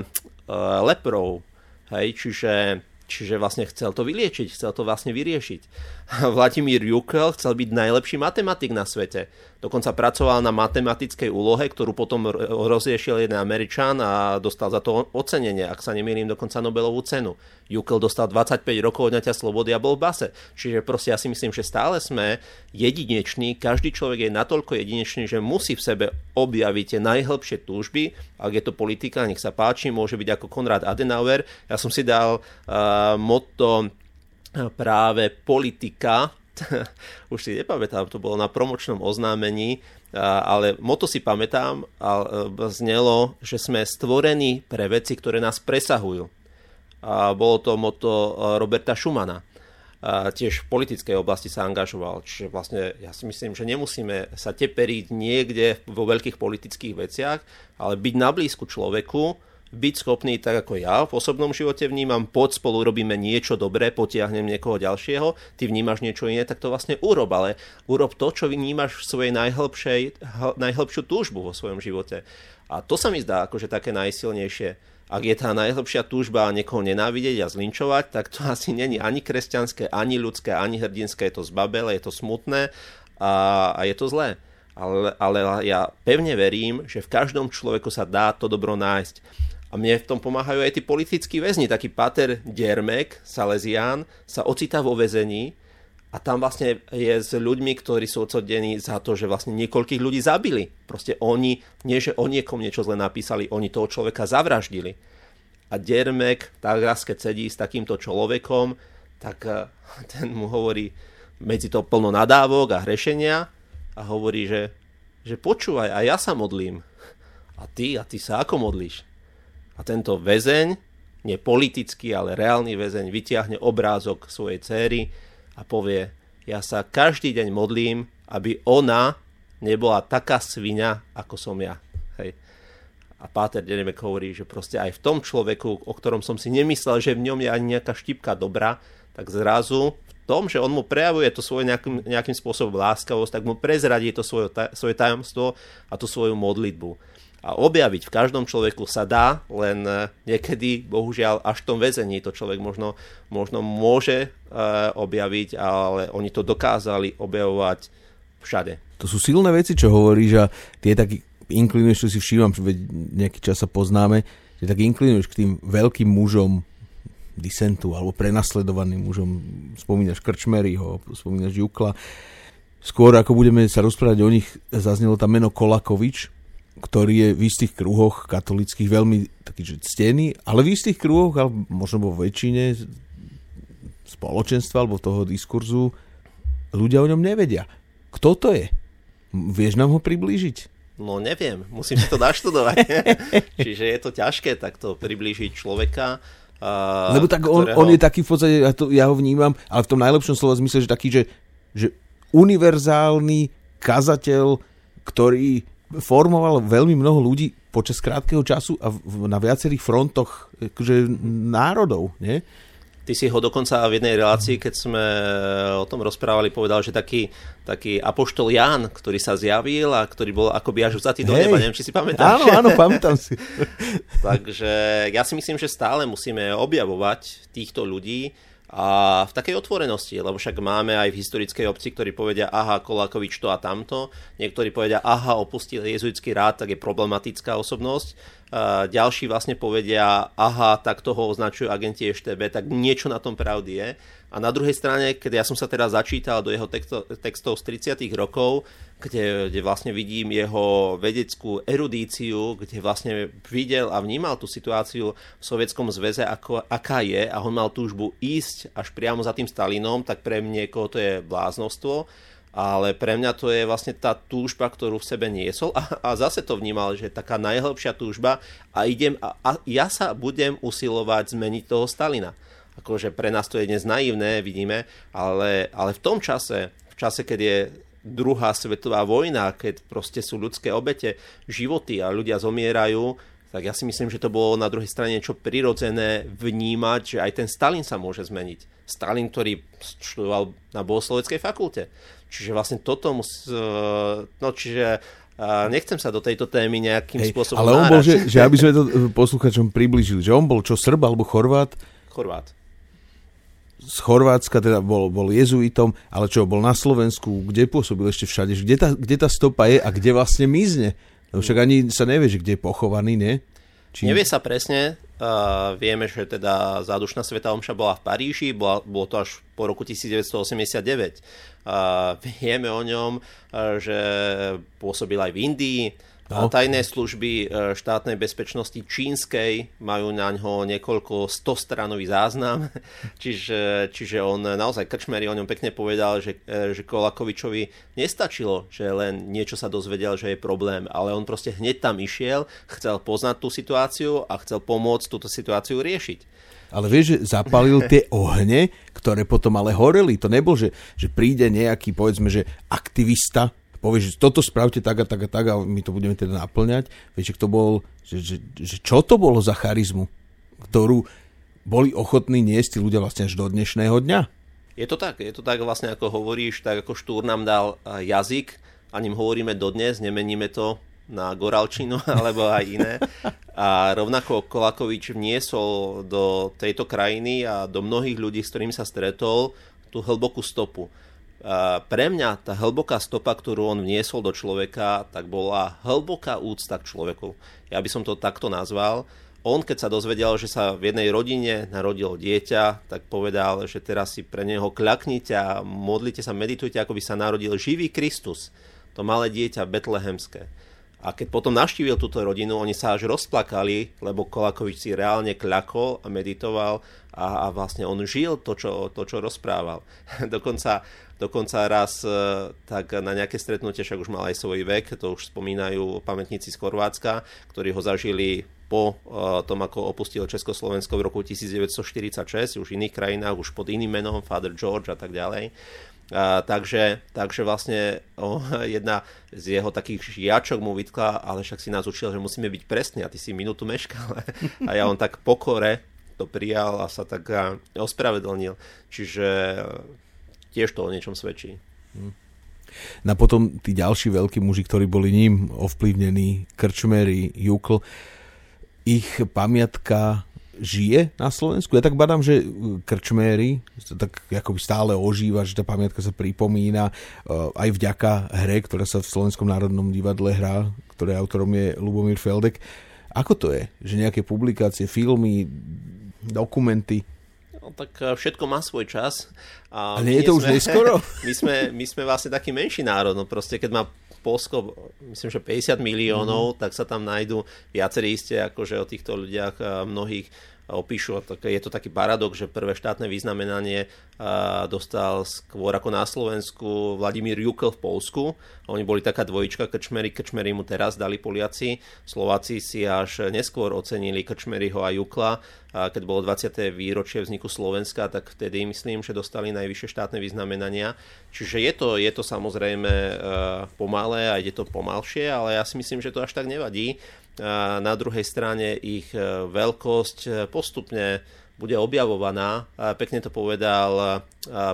leprou. Hej, čiže Čiže vlastne chcel to vyliečiť, chcel to vlastne vyriešiť. Vladimír Jukel chcel byť najlepší matematik na svete. Dokonca pracoval na matematickej úlohe, ktorú potom rozriešil jeden Američan a dostal za to ocenenie, ak sa nemýlim, dokonca Nobelovú cenu. Jukel dostal 25 rokov odňatia slobody a bol v base. Čiže proste ja si myslím, že stále sme jedineční, každý človek je natoľko jedinečný, že musí v sebe objaviť tie najhlbšie túžby. Ak je to politika, nech sa páči, môže byť ako Konrad Adenauer. Ja som si dal uh, motto práve politika, už si nepamätám, to bolo na promočnom oznámení, ale moto si pamätám a e, znelo, že sme stvorení pre veci, ktoré nás presahujú a bolo to moto e, Roberta Schumana. tiež v politickej oblasti sa angažoval. Čiže vlastne ja si myslím, že nemusíme sa teperiť niekde vo veľkých politických veciach, ale byť na blízku človeku, byť schopný, tak ako ja v osobnom živote vnímam, pod spolu robíme niečo dobré, potiahnem niekoho ďalšieho, ty vnímaš niečo iné, tak to vlastne urob, ale urob to, čo vnímaš v svojej najhlbšej, najhlbšiu túžbu vo svojom živote. A to sa mi zdá akože také najsilnejšie. Ak je tá najhlbšia túžba niekoho nenávidieť a zlinčovať, tak to asi není ani kresťanské, ani ľudské, ani hrdinské, je to zbabele, je to smutné a, a je to zlé. Ale, ale ja pevne verím, že v každom človeku sa dá to dobro nájsť. A mne v tom pomáhajú aj tí politickí väzni. Taký pater Dermek, Salesián, sa ocitá vo väzení a tam vlastne je s ľuďmi, ktorí sú odsodení za to, že vlastne niekoľkých ľudí zabili. Proste oni, nie že o niekom niečo zle napísali, oni toho človeka zavraždili. A Dermek, tak raz keď sedí s takýmto človekom, tak eh, ten mu hovorí medzi to plno nadávok a hrešenia a hovorí, že, že počúvaj, a ja sa modlím. A ty, a ty sa ako modlíš? A tento väzeň, nie politický, ale reálny väzeň, vyťahne obrázok svojej céry a povie, ja sa každý deň modlím, aby ona nebola taká svinia, ako som ja. Hej. A Páter Denemek hovorí, že proste aj v tom človeku, o ktorom som si nemyslel, že v ňom je ani nejaká štipka dobrá, tak zrazu v tom, že on mu prejavuje to svoje nejakým, nejakým spôsobom láskavosť, tak mu prezradí to svoje, svoje tajomstvo a tú svoju modlitbu a objaviť v každom človeku sa dá, len e, niekedy, bohužiaľ, až v tom väzení to človek možno, možno môže uh, objaviť, ale oni to dokázali objavovať všade. To sú silné veci, čo hovoríš a tie taký inklinuješ, čo si všímam, nejaký čas sa poznáme, že tak inklinuješ k tým veľkým mužom disentu alebo prenasledovaným mužom. Spomínaš Krčmeryho, spomínaš Jukla. Skôr ako budeme sa rozprávať o nich, zaznelo tam meno Kolakovič, ktorý je v istých kruhoch katolických veľmi taký, že ctený, ale v istých kruhoch, ale možno vo väčšine spoločenstva alebo toho diskurzu ľudia o ňom nevedia. Kto to je? Vieš nám ho priblížiť? No neviem, musím si to naštudovať. Čiže je to ťažké takto priblížiť človeka. Uh, Lebo tak on, ktorého... on je taký v podstate, ja, to, ja ho vnímam, ale v tom najlepšom slova zmysle, že taký, že, že univerzálny kazateľ, ktorý formoval veľmi mnoho ľudí počas krátkeho času a na viacerých frontoch akože národov, nie? Ty si ho dokonca v jednej relácii, keď sme o tom rozprávali, povedal, že taký, taký apoštol Ján, ktorý sa zjavil a ktorý bol akoby až vzatý do neba. Neviem, či si pamätáš. Áno, áno, pamätám si. Takže ja si myslím, že stále musíme objavovať týchto ľudí, a v takej otvorenosti, lebo však máme aj v historickej obci, ktorí povedia, aha, Kolákovič to a tamto, niektorí povedia, aha, opustil jezuitský rád, tak je problematická osobnosť, ďalší vlastne povedia, aha, tak toho označujú agenti EŠTB, tak niečo na tom pravdy je. A na druhej strane, keď ja som sa teraz začítal do jeho texto, textov z 30. rokov, kde, kde vlastne vidím jeho vedeckú erudíciu, kde vlastne videl a vnímal tú situáciu v Sovietskom zväze, ako, aká je a on mal túžbu ísť až priamo za tým Stalinom, tak pre niekoho to je bláznostvo ale pre mňa to je vlastne tá túžba, ktorú v sebe niesol a, a zase to vnímal, že taká najhlbšia túžba a idem a, a ja sa budem usilovať zmeniť toho Stalina akože pre nás to je dnes naivné, vidíme, ale, ale v tom čase, v čase, keď je druhá svetová vojna, keď proste sú ľudské obete, životy a ľudia zomierajú, tak ja si myslím, že to bolo na druhej strane niečo prirodzené vnímať, že aj ten Stalin sa môže zmeniť. Stalin, ktorý študoval na bohosloveckej fakulte. Čiže vlastne toto mus... No čiže nechcem sa do tejto témy nejakým Hej, spôsobom Ale on bol, že, že aby sme to posluchačom približili, že on bol čo, Srb alebo Chorvát? Chorvát z Chorvátska teda bol, bol jezuitom, ale čo, bol na Slovensku, kde pôsobil ešte všade, kde tá, kde tá stopa je a kde vlastne mizne? Lebo však ani sa nevie, že kde je pochovaný, nie? Či... Nevie sa presne, uh, vieme, že teda zádušná sveta omša bola v Paríži, bola, bolo to až po roku 1989. Vieme o ňom, uh, že pôsobil aj v Indii, No. Tajné služby e, štátnej bezpečnosti čínskej majú na ňo niekoľko stostranový záznam, čiže, čiže on naozaj Krčmery o ňom pekne povedal, že, e, že Kolakovičovi nestačilo, že len niečo sa dozvedel, že je problém, ale on proste hneď tam išiel, chcel poznať tú situáciu a chcel pomôcť túto situáciu riešiť. Ale vieš, že zapalil tie ohne, ktoré potom ale horeli. To nebol, že, že príde nejaký, povedzme, že aktivista, povie, že toto spravte tak a tak a tak a my to budeme teda naplňať. Viete, kto bol, že, že, že čo to bolo za charizmu, ktorú boli ochotní niesť ľudia vlastne až do dnešného dňa? Je to tak, je to tak vlastne ako hovoríš, tak ako Štúr nám dal jazyk a ním hovoríme dodnes, nemeníme to na Goralčinu alebo aj iné. A rovnako Kolakovič vniesol do tejto krajiny a do mnohých ľudí, s ktorými sa stretol, tú hlbokú stopu. A pre mňa tá hlboká stopa, ktorú on vniesol do človeka, tak bola hlboká úcta k človeku. Ja by som to takto nazval. On, keď sa dozvedel, že sa v jednej rodine narodilo dieťa, tak povedal, že teraz si pre neho kľaknite a modlite sa, meditujte, ako by sa narodil živý Kristus, to malé dieťa betlehemské. A keď potom navštívil túto rodinu, oni sa až rozplakali, lebo Kolakovič si reálne kľakol a meditoval a, a vlastne on žil to, čo, to, čo rozprával. dokonca, dokonca raz e, tak na nejaké stretnutie, však už mal aj svoj vek, to už spomínajú pamätníci z Chorvátska, ktorí ho zažili po e, tom, ako opustil Československo v roku 1946, už v iných krajinách, už pod iným menom, Father George a tak ďalej. A, takže, takže vlastne o, jedna z jeho takých žiačok mu vytkla, ale však si nás učil, že musíme byť presní a ty si minútu meškal. A ja on tak pokore to prijal a sa tak ospravedlnil. Čiže tiež to o niečom svedčí. Hm. No a potom tí ďalší veľkí muži, ktorí boli ním ovplyvnení, Krčmery, Jukl, ich pamiatka žije na Slovensku. Ja tak badám, že uh, krčméry tak by stále ožíva, že tá pamiatka sa pripomína uh, aj vďaka hre, ktorá sa v Slovenskom národnom divadle hrá, ktoré autorom je Lubomír Feldek. Ako to je? Že nejaké publikácie, filmy, dokumenty No, tak uh, všetko má svoj čas. A, a nie je to už neskoro? My sme, my sme vlastne taký menší národ. No proste, keď má Polsko, myslím, že 50 miliónov, mm. tak sa tam nájdú viacerí isté, akože o týchto ľuďach mnohých opíšu, je to taký paradox, že prvé štátne vyznamenanie dostal skôr ako na Slovensku Vladimír Jukel v Polsku. Oni boli taká dvojička Krčmery, Krčmery mu teraz dali Poliaci. Slováci si až neskôr ocenili Krčmeryho a Jukla. Keď bolo 20. výročie vzniku Slovenska, tak vtedy myslím, že dostali najvyššie štátne vyznamenania. Čiže je to, je to samozrejme pomalé a ide to pomalšie, ale ja si myslím, že to až tak nevadí na druhej strane ich e, veľkosť e, postupne bude objavovaná. Pekne to povedal e,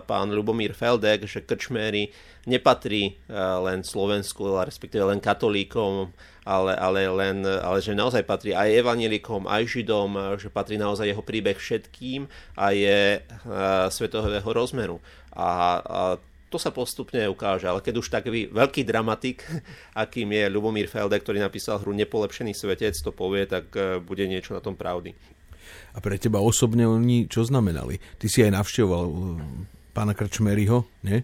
pán Lubomír Feldek, že krčméry nepatrí len Slovensku, respektíve len katolíkom, ale, ale, len, ale že naozaj patrí aj evanilikom, aj židom, že patrí naozaj jeho príbeh všetkým a je svetového rozmeru. A, a to sa postupne ukáže, ale keď už takový veľký dramatik, akým je Lubomír Felde, ktorý napísal hru Nepolepšený svetec, to povie, tak e, bude niečo na tom pravdy. A pre teba osobne oni čo znamenali? Ty si aj navštevoval e, pána Krčmeryho, nie?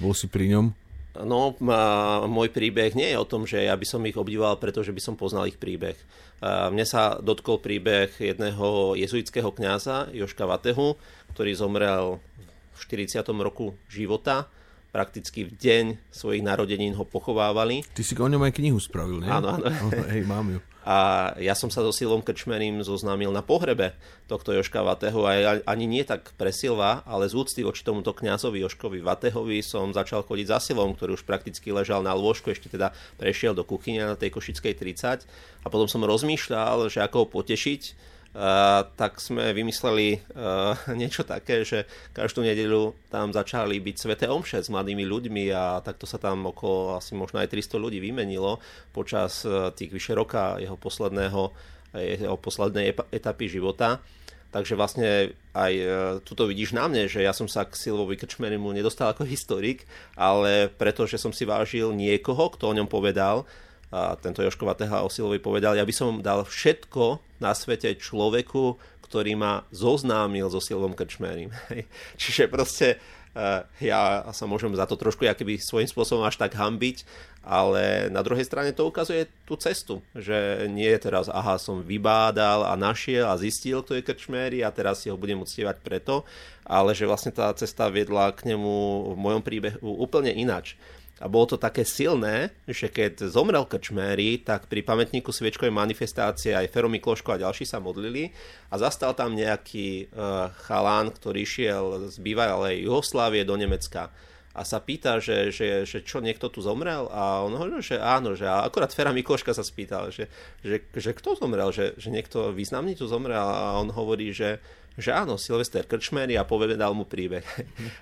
Bol si pri ňom? No, a môj príbeh nie je o tom, že ja by som ich obdivoval, pretože by som poznal ich príbeh. Mne sa dotkol príbeh jedného jezuitského kňaza, Joška Vatehu, ktorý zomrel v 40. roku života prakticky v deň svojich narodenín ho pochovávali. Ty si o ňom aj knihu spravil, nie? Áno, áno. Oh, hej, mám ju. A ja som sa so Silom Krčmerím zoznámil na pohrebe tohto Joška Vateho a ani nie tak pre Silva, ale z úcty voči tomuto kňazovi Joškovi Vatehovi som začal chodiť za Silom, ktorý už prakticky ležal na lôžku, ešte teda prešiel do kuchyne na tej Košickej 30 a potom som rozmýšľal, že ako ho potešiť tak sme vymysleli niečo také, že každú nedeľu tam začali byť sveté omše s mladými ľuďmi a takto sa tam okolo asi možno aj 300 ľudí vymenilo počas uh, tých vyše roka jeho posledného jeho poslednej etapy života. Takže vlastne aj tuto vidíš na mne, že ja som sa k Silvovi Krčmerimu nedostal ako historik, ale preto, že som si vážil niekoho, kto o ňom povedal, a tento Joško Vateha Silovi povedal, ja by som dal všetko na svete človeku, ktorý ma zoznámil so Silvom Krčmerim. Čiže proste uh, ja sa môžem za to trošku keby svojím spôsobom až tak hambiť, ale na druhej strane to ukazuje tú cestu, že nie je teraz, aha, som vybádal a našiel a zistil, kto je Krčmery a teraz si ho budem uctievať preto, ale že vlastne tá cesta viedla k nemu v mojom príbehu úplne inač A bolo to také silné, že keď zomrel Krčméry, tak pri pamätníku sviečkovej manifestácie aj Fero Mikloško a ďalší sa modlili a zastal tam nejaký uh, chalán, ktorý šiel z bývalej Jugoslávie do Nemecka. A sa pýta, že, že, že čo, niekto tu zomrel? A on hovorí, že áno, že a akorát Fera Mikloška sa spýtal, že, že, že kto zomrel, že, že niekto významný tu zomrel? A on hovorí, že, že áno, Silvester Krčmery a povedal mu príbeh.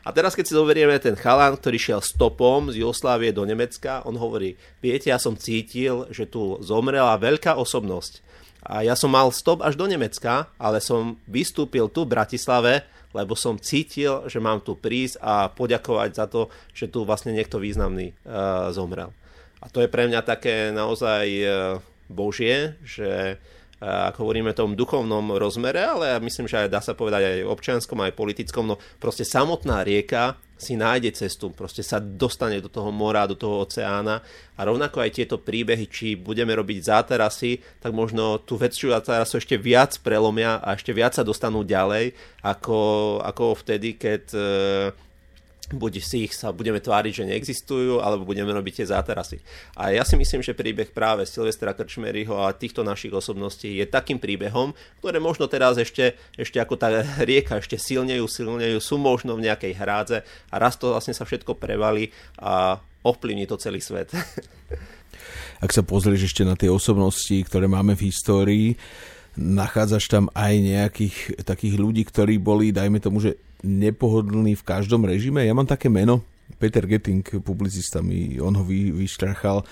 A teraz keď si zoberieme ten chalán, ktorý šiel stopom z Jugoslávie do Nemecka, on hovorí, viete, ja som cítil, že tu zomrela veľká osobnosť. A ja som mal stop až do Nemecka, ale som vystúpil tu v Bratislave, lebo som cítil, že mám tu prísť a poďakovať za to, že tu vlastne niekto významný uh, zomrel. A to je pre mňa také naozaj uh, božie, že ak hovoríme o tom duchovnom rozmere, ale myslím, že aj dá sa povedať aj občianskom, aj politickom, no proste samotná rieka si nájde cestu, proste sa dostane do toho mora, do toho oceána. A rovnako aj tieto príbehy, či budeme robiť záterasy, tak možno tú väčšiu záterasu ešte viac prelomia a ešte viac sa dostanú ďalej, ako, ako vtedy, keď buď si ich sa budeme tváriť, že neexistujú, alebo budeme robiť tie záterasy. A ja si myslím, že príbeh práve Silvestra Krčmeryho a týchto našich osobností je takým príbehom, ktoré možno teraz ešte, ešte ako tá rieka ešte silnejú, silnejú, sú možno v nejakej hrádze a raz to vlastne sa všetko prevalí a ovplyvní to celý svet. Ak sa pozrieš ešte na tie osobnosti, ktoré máme v histórii, nachádzaš tam aj nejakých takých ľudí, ktorí boli, dajme tomu, že nepohodlný v každom režime. Ja mám také meno, Peter Getting, publicista mi, on ho vy, vyštrachal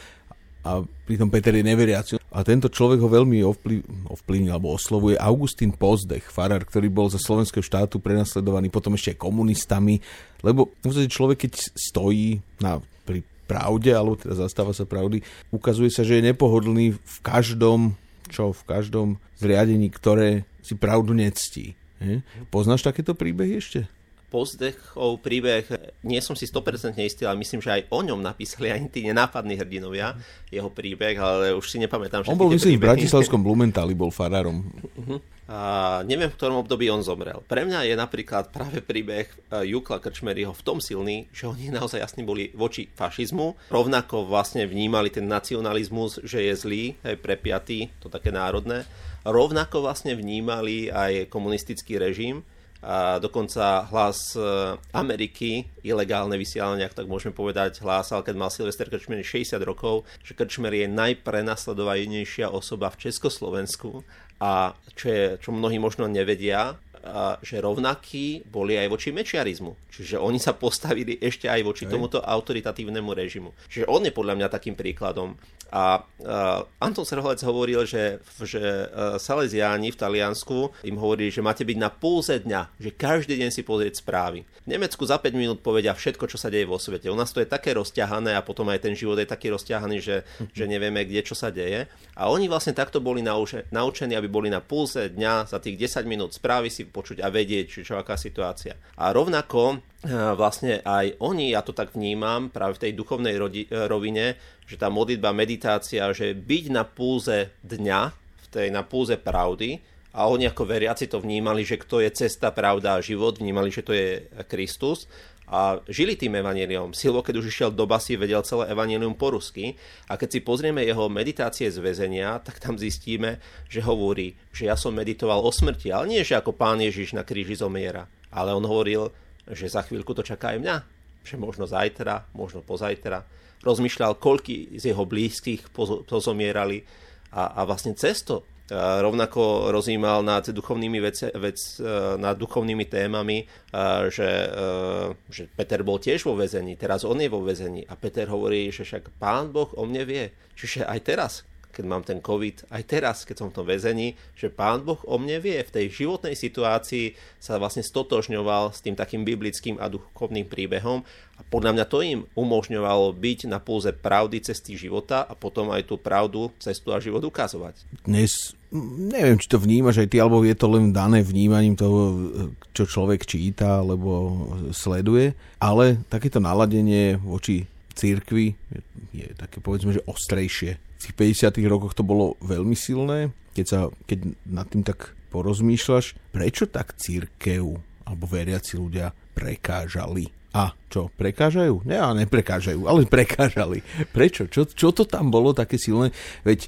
a pritom Peter je neveriaci. A tento človek ho veľmi ovplyv, ovplyvnil alebo oslovuje Augustín Pozdech, farár, ktorý bol za slovenského štátu prenasledovaný potom ešte aj komunistami, lebo človek, keď stojí na, pri pravde, alebo teda zastáva sa pravdy, ukazuje sa, že je nepohodlný v každom, čo v každom zriadení, ktoré si pravdu nectí. He? Poznáš takéto príbehy ešte? Pozdechov príbeh, nie som si 100% istý, ale myslím, že aj o ňom napísali aj tí nenápadní hrdinovia jeho príbeh, ale už si nepamätám On bol, myslím, v Bratislavskom Blumentáli, bol farárom. Uh-huh. A neviem, v ktorom období on zomrel. Pre mňa je napríklad práve príbeh e, Jukla Krčmeryho v tom silný, že oni naozaj jasne boli voči fašizmu, rovnako vlastne vnímali ten nacionalizmus, že je zlý, aj prepiatý, to také národné rovnako vlastne vnímali aj komunistický režim, a dokonca hlas e, Ameriky, ilegálne vysielanie, ak tak môžeme povedať, hlásal, keď mal Silvester Krčmer 60 rokov, že Krčmer je najprenasledovanejšia osoba v Československu a čo, je, čo mnohí možno nevedia, že rovnakí boli aj voči mečiarizmu. Čiže oni sa postavili ešte aj voči aj. tomuto autoritatívnemu režimu. Čiže on je podľa mňa takým príkladom. A uh, Anton Serholec hovoril, že, že uh, Salesiáni v Taliansku im hovorí, že máte byť na púze dňa, že každý deň si pozrieť správy. V Nemecku za 5 minút povedia všetko, čo sa deje vo svete. U nás to je také rozťahané a potom aj ten život je taký rozťahaný, že, že nevieme, kde čo sa deje. A oni vlastne takto boli nauče, naučení, aby boli na pulze dňa za tých 10 minút správy si počuť a vedieť, či čo aká situácia. A rovnako vlastne aj oni, ja to tak vnímam práve v tej duchovnej rodi, e, rovine, že tá modlitba, meditácia, že byť na púze dňa, v tej na púze pravdy, a oni ako veriaci to vnímali, že kto je cesta, pravda a život, vnímali, že to je Kristus a žili tým evaníliom. Silvo, keď už išiel do basy, vedel celé evanílium po rusky a keď si pozrieme jeho meditácie z väzenia, tak tam zistíme, že hovorí, že ja som meditoval o smrti, ale nie, že ako pán Ježiš na kríži zomiera, ale on hovoril, že za chvíľku to čaká aj mňa, že možno zajtra, možno pozajtra. Rozmýšľal, koľky z jeho blízkych pozomierali a, a vlastne cesto rovnako rozímal nad duchovnými, vec, vec, e, nad duchovnými témami, že, e, že Peter bol tiež vo väzení, teraz on je vo väzení a Peter hovorí, že však Pán Boh o mne vie. Čiže aj teraz, keď mám ten COVID, aj teraz, keď som v tom väzení, že Pán Boh o mne vie. V tej životnej situácii sa vlastne stotožňoval s tým takým biblickým a duchovným príbehom a podľa mňa to im umožňovalo byť na púze pravdy cesty života a potom aj tú pravdu, cestu a život ukazovať. Dnes neviem, či to vnímaš aj ty, alebo je to len dané vnímaním toho, čo človek číta alebo sleduje, ale takéto naladenie voči církvi je také povedzme, že ostrejšie v tých 50 rokoch to bolo veľmi silné, keď, sa, keď nad tým tak porozmýšľaš, prečo tak církev alebo veriaci ľudia prekážali. A čo, prekážajú? Ne, a neprekážajú, ale prekážali. Prečo? Čo, čo to tam bolo také silné? Veď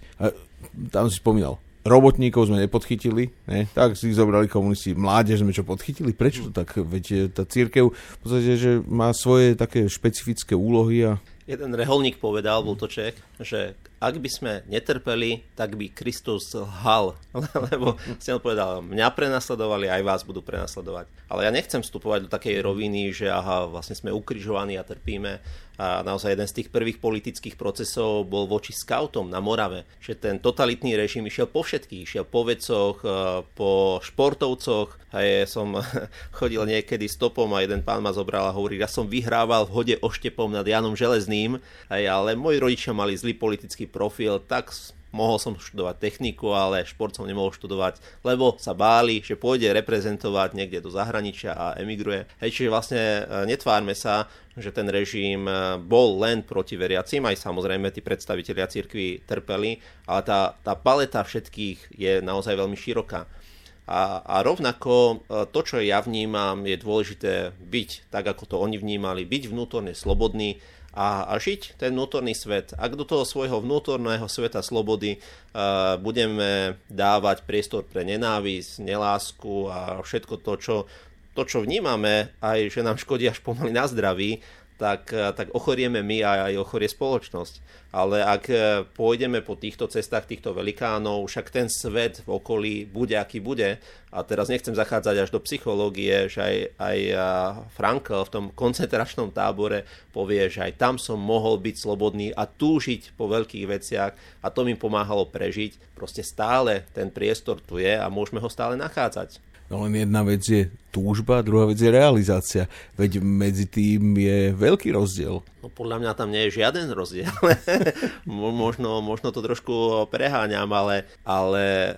tam si spomínal, robotníkov sme nepodchytili, ne? tak si zobrali komunisti, mládež sme čo podchytili, prečo to tak? Veď tá církev v podstate, že má svoje také špecifické úlohy a... Jeden reholník povedal, Vltoček, že ak by sme netrpeli, tak by Kristus lhal. Lebo si on povedal, mňa prenasledovali, aj vás budú prenasledovať. Ale ja nechcem vstupovať do takej roviny, že aha, vlastne sme ukrižovaní a trpíme. A naozaj jeden z tých prvých politických procesov bol voči skautom na Morave, že ten totalitný režim išiel po všetkých, išiel po vecoch, e, po športovcoch. A ja som chodil niekedy stopom a jeden pán ma zobral a hovorí, ja som vyhrával v hode oštepom nad Janom Železným, ale moji rodičia mali zlý politický profil, tak mohol som študovať techniku, ale šport som nemohol študovať, lebo sa báli, že pôjde reprezentovať niekde do zahraničia a emigruje. Hej, čiže vlastne e, netvárme sa, že ten režim e, bol len proti veriacim, aj samozrejme tí predstavitelia cirkvi trpeli, ale tá, tá paleta všetkých je naozaj veľmi široká. A, a rovnako e, to, čo ja vnímam, je dôležité byť tak, ako to oni vnímali, byť vnútorne slobodný, a, a žiť ten vnútorný svet. Ak do toho svojho vnútorného sveta slobody uh, budeme dávať priestor pre nenávisť, nelásku a všetko to, čo, to, čo vnímame, aj že nám škodí až pomaly na zdraví, tak, eh, tak ochorieme my a aj ochorie spoločnosť. Ale ak eh, pôjdeme po týchto cestách týchto velikánov, však ten svet v okolí bude, aký bude. A teraz nechcem zachádzať až do psychológie, že aj, aj eh, Frankl v tom koncentračnom tábore povie, že aj tam som mohol byť slobodný a túžiť po veľkých veciach a to mi pomáhalo prežiť. Proste stále ten priestor tu je a môžeme ho stále nachádzať. No len jedna vec je túžba, druhá vec je realizácia. Veď medzi tým je veľký rozdiel. No podľa mňa tam nie je žiaden rozdiel. možno, možno to trošku preháňam, ale, ale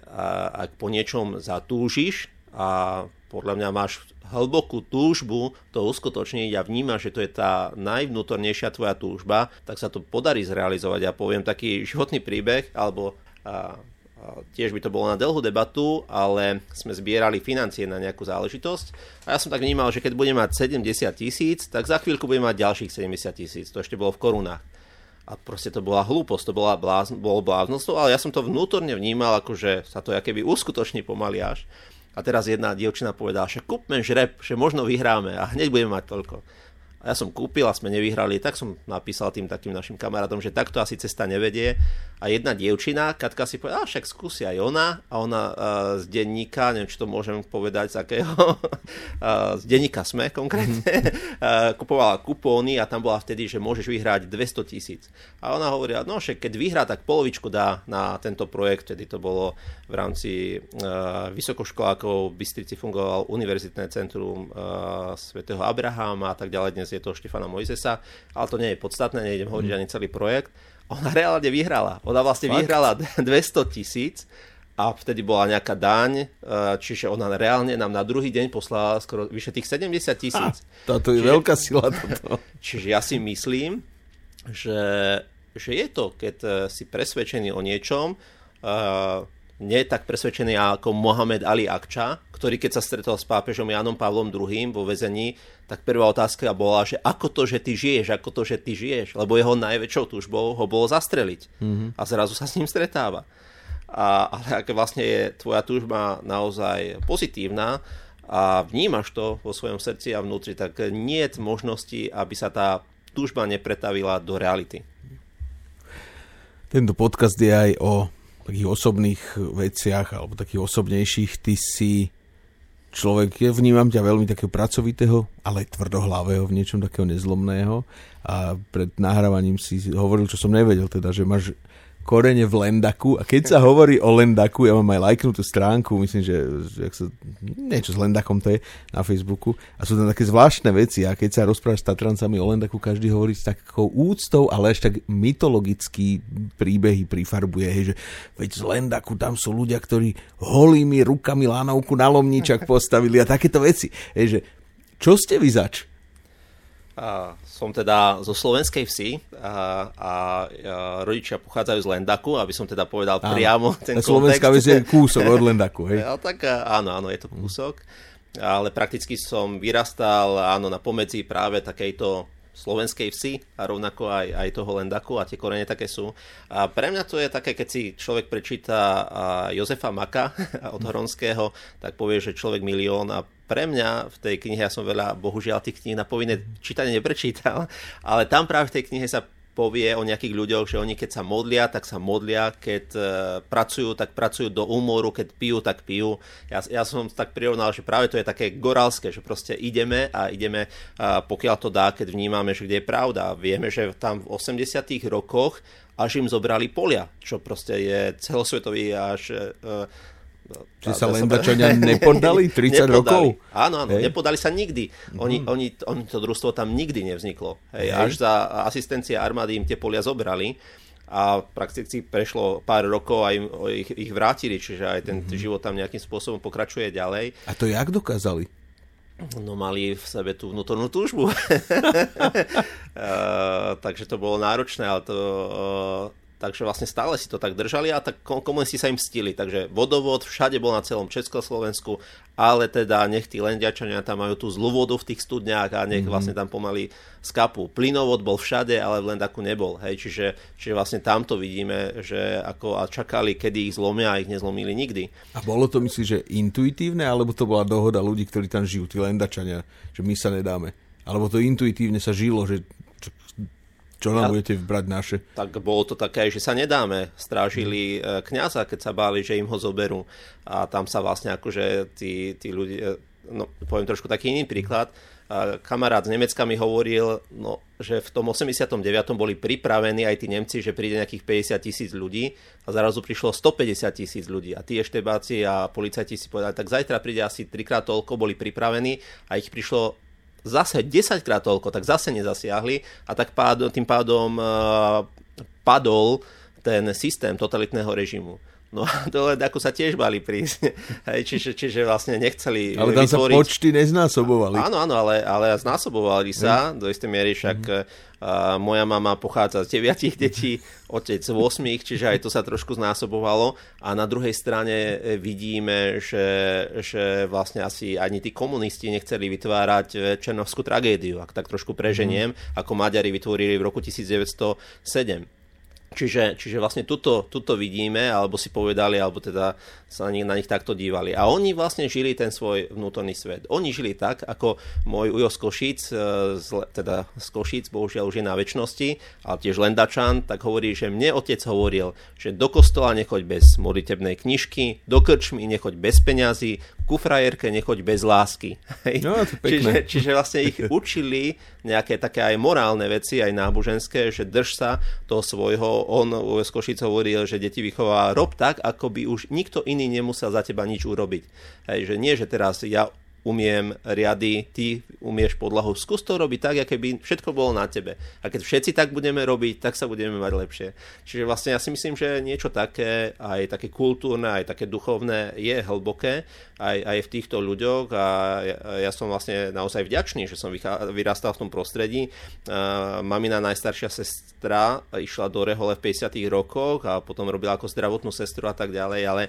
ak po niečom zatúžiš a podľa mňa máš hlbokú túžbu to uskutočniť a vnímaš, že to je tá najvnútornejšia tvoja túžba, tak sa to podarí zrealizovať. Ja poviem taký životný príbeh, alebo tiež by to bolo na dlhú debatu, ale sme zbierali financie na nejakú záležitosť a ja som tak vnímal, že keď budem mať 70 tisíc, tak za chvíľku budem mať ďalších 70 tisíc, to ešte bolo v korunách. A proste to bola hlúposť, to bola blázn, bolo bláznostvo, ale ja som to vnútorne vnímal, ako že sa to keby uskutoční pomaly až. A teraz jedna dievčina povedala, že kúpme žreb, že možno vyhráme a hneď budeme mať toľko. A ja som kúpil a sme nevyhrali, tak som napísal tým takým našim kamarátom, že takto asi cesta nevedie. A jedna dievčina, Katka si povedala, však skúsi aj ona. A ona uh, z denníka, neviem, či to môžem povedať, z akého, uh, z denníka SME konkrétne, uh, kupovala kupóny a tam bola vtedy, že môžeš vyhrať 200 tisíc. A ona hovorila, no však keď vyhrá, tak polovičku dá na tento projekt, vtedy to bolo v rámci uh, vysokoškolákov, v Bystrici fungoval Univerzitné centrum uh, svätého Abraháma a tak ďalej, dnes je to Štefana Mojzesa, ale to nie je podstatné, nejdem hovoriť mm. ani celý projekt. Ona reálne vyhrala. Ona vlastne Fakt? vyhrala 200 tisíc a vtedy bola nejaká daň, e, čiže ona reálne nám na druhý deň poslala skoro vyše tých 70 tisíc. Toto je čiže, veľká sila. Toto. Čiže ja si myslím, že, že je to, keď e, si presvedčený o niečom, uh, nie tak presvedčený ako Mohamed Ali Akča, ktorý keď sa stretol s pápežom Janom Pavlom II vo väzení, tak prvá otázka bola, že ako to, že ty žiješ, ako to, že ty žiješ, lebo jeho najväčšou túžbou ho bolo zastreliť mm-hmm. a zrazu sa s ním stretáva. A, ale ak vlastne je tvoja túžba naozaj pozitívna a vnímaš to vo svojom srdci a vnútri, tak nie je možnosti, aby sa tá túžba nepretavila do reality. Tento podcast je aj o takých osobných veciach alebo takých osobnejších, ty si človek, ja vnímam ťa veľmi takého pracovitého, ale aj tvrdohlavého, v niečom takého nezlomného. A pred nahrávaním si hovoril, čo som nevedel, teda, že máš korene v Lendaku a keď sa hovorí o Lendaku, ja mám aj lajknutú stránku, myslím, že, že sa, niečo s Lendakom to je na Facebooku a sú tam také zvláštne veci a keď sa rozprávaš s Tatrancami o Lendaku, každý hovorí s takou úctou, ale až tak mytologický príbehy prifarbuje, hej, že veď z Lendaku tam sú ľudia, ktorí holými rukami lánovku na lomničak postavili a takéto veci. Hej, že čo ste vy zač? A som teda zo slovenskej vsi a, a, a rodičia pochádzajú z Lendaku, aby som teda povedal áno. priamo ten Slovenská vec je kúsok od Lendaku, hej? Ja, tak áno, áno, je to kúsok. ale prakticky som vyrastal áno, na pomedzi práve takejto slovenskej vsi a rovnako aj, aj toho Lendaku a tie korene také sú. A pre mňa to je také, keď si človek prečíta Jozefa Maka od Hronského, tak povie, že človek milión a pre mňa v tej knihe, ja som veľa, bohužiaľ, tých kníh na povinné čítanie neprečítal, ale tam práve v tej knihe sa povie o nejakých ľuďoch, že oni keď sa modlia, tak sa modlia, keď uh, pracujú, tak pracujú do úmoru, keď pijú, tak pijú. Ja, ja som tak prirovnal, že práve to je také gorálske, že proste ideme a ideme, uh, pokiaľ to dá, keď vnímame, že kde je pravda. Vieme, že tam v 80 rokoch až im zobrali polia, čo proste je celosvetový až uh, Čiže sa Lendačania nepodali 30 nepodali. rokov? Áno, áno, Hej. nepodali sa nikdy. Oni, mm. oni, oni, to družstvo tam nikdy nevzniklo. Hej. Hej. Až za asistencie armády im tie polia zobrali a prakticky prešlo pár rokov a im, ich, ich vrátili, čiže aj ten mm. život tam nejakým spôsobom pokračuje ďalej. A to jak dokázali? No mali v sebe tú vnútornú túžbu. uh, takže to bolo náročné, ale to, uh, takže vlastne stále si to tak držali a tak komunisti sa im stili. Takže vodovod všade bol na celom Československu, ale teda nech tí lendiačania tam majú tú zlú vodu v tých studniach a nech mm-hmm. vlastne tam pomaly skapu. Plynovod bol všade, ale v Lendaku nebol. Hej, čiže, čiže vlastne tamto vidíme, že ako a čakali, kedy ich zlomia a ich nezlomili nikdy. A bolo to myslíš, že intuitívne, alebo to bola dohoda ľudí, ktorí tam žijú, tí lendačania, že my sa nedáme? Alebo to intuitívne sa žilo, že čo nám ja, budete brať naše? Tak bolo to také, že sa nedáme. Strážili e, kňaza, keď sa báli, že im ho zoberú. A tam sa vlastne akože tí, tí ľudia, no poviem trošku taký iný príklad, kamarát z Nemecka mi hovoril, no, že v tom 89. boli pripravení aj tí Nemci, že príde nejakých 50 tisíc ľudí a zrazu prišlo 150 tisíc ľudí a tí eštebáci a policajti si povedali, tak zajtra príde asi trikrát toľko, boli pripravení a ich prišlo zase 10 krát toľko, tak zase nezasiahli a tak pádom, tým pádom uh, padol ten systém totalitného režimu. No a dole ako sa tiež bali prísť. Hej, čiže, čiže vlastne nechceli Ale tam vytvoriť... sa počty neznásobovali. Áno, áno, ale, ale znásobovali sa mm. do istej miery, však mm. Uh, moja mama pochádza z deviatich detí, otec z 8, čiže aj to sa trošku znásobovalo. A na druhej strane e, vidíme, že, že vlastne asi ani tí komunisti nechceli vytvárať černovskú tragédiu, ak tak trošku preženiem, mm. ako Maďari vytvorili v roku 1907. Čiže, čiže vlastne tuto, tuto vidíme, alebo si povedali, alebo teda sa na nich, na nich takto dívali. A oni vlastne žili ten svoj vnútorný svet. Oni žili tak, ako môj Ujo z Košíc, e, teda z Košíc, bohužiaľ už je na väčšnosti, ale tiež Lendačan, tak hovorí, že mne otec hovoril, že do kostola nechoď bez modlitebnej knižky, do krčmy nechoď bez peňazí, ku frajerke nechoď bez lásky. No, to čiže, čiže vlastne ich učili nejaké také aj morálne veci, aj náboženské, že drž sa toho svojho. On z Košic hovoril, že deti vychová rob tak, ako by už nikto iný nemusel za teba nič urobiť. Hej, že nie, že teraz ja umiem riady, ty umieš podlahu. Skús to robiť tak, aké by všetko bolo na tebe. A keď všetci tak budeme robiť, tak sa budeme mať lepšie. Čiže vlastne ja si myslím, že niečo také, aj také kultúrne, aj také duchovné je hlboké aj, aj v týchto ľuďoch a ja, ja som vlastne naozaj vďačný, že som vyrastal v tom prostredí. Uh, mamina najstaršia sestra išla do Rehole v 50 rokoch a potom robila ako zdravotnú sestru a tak ďalej, ale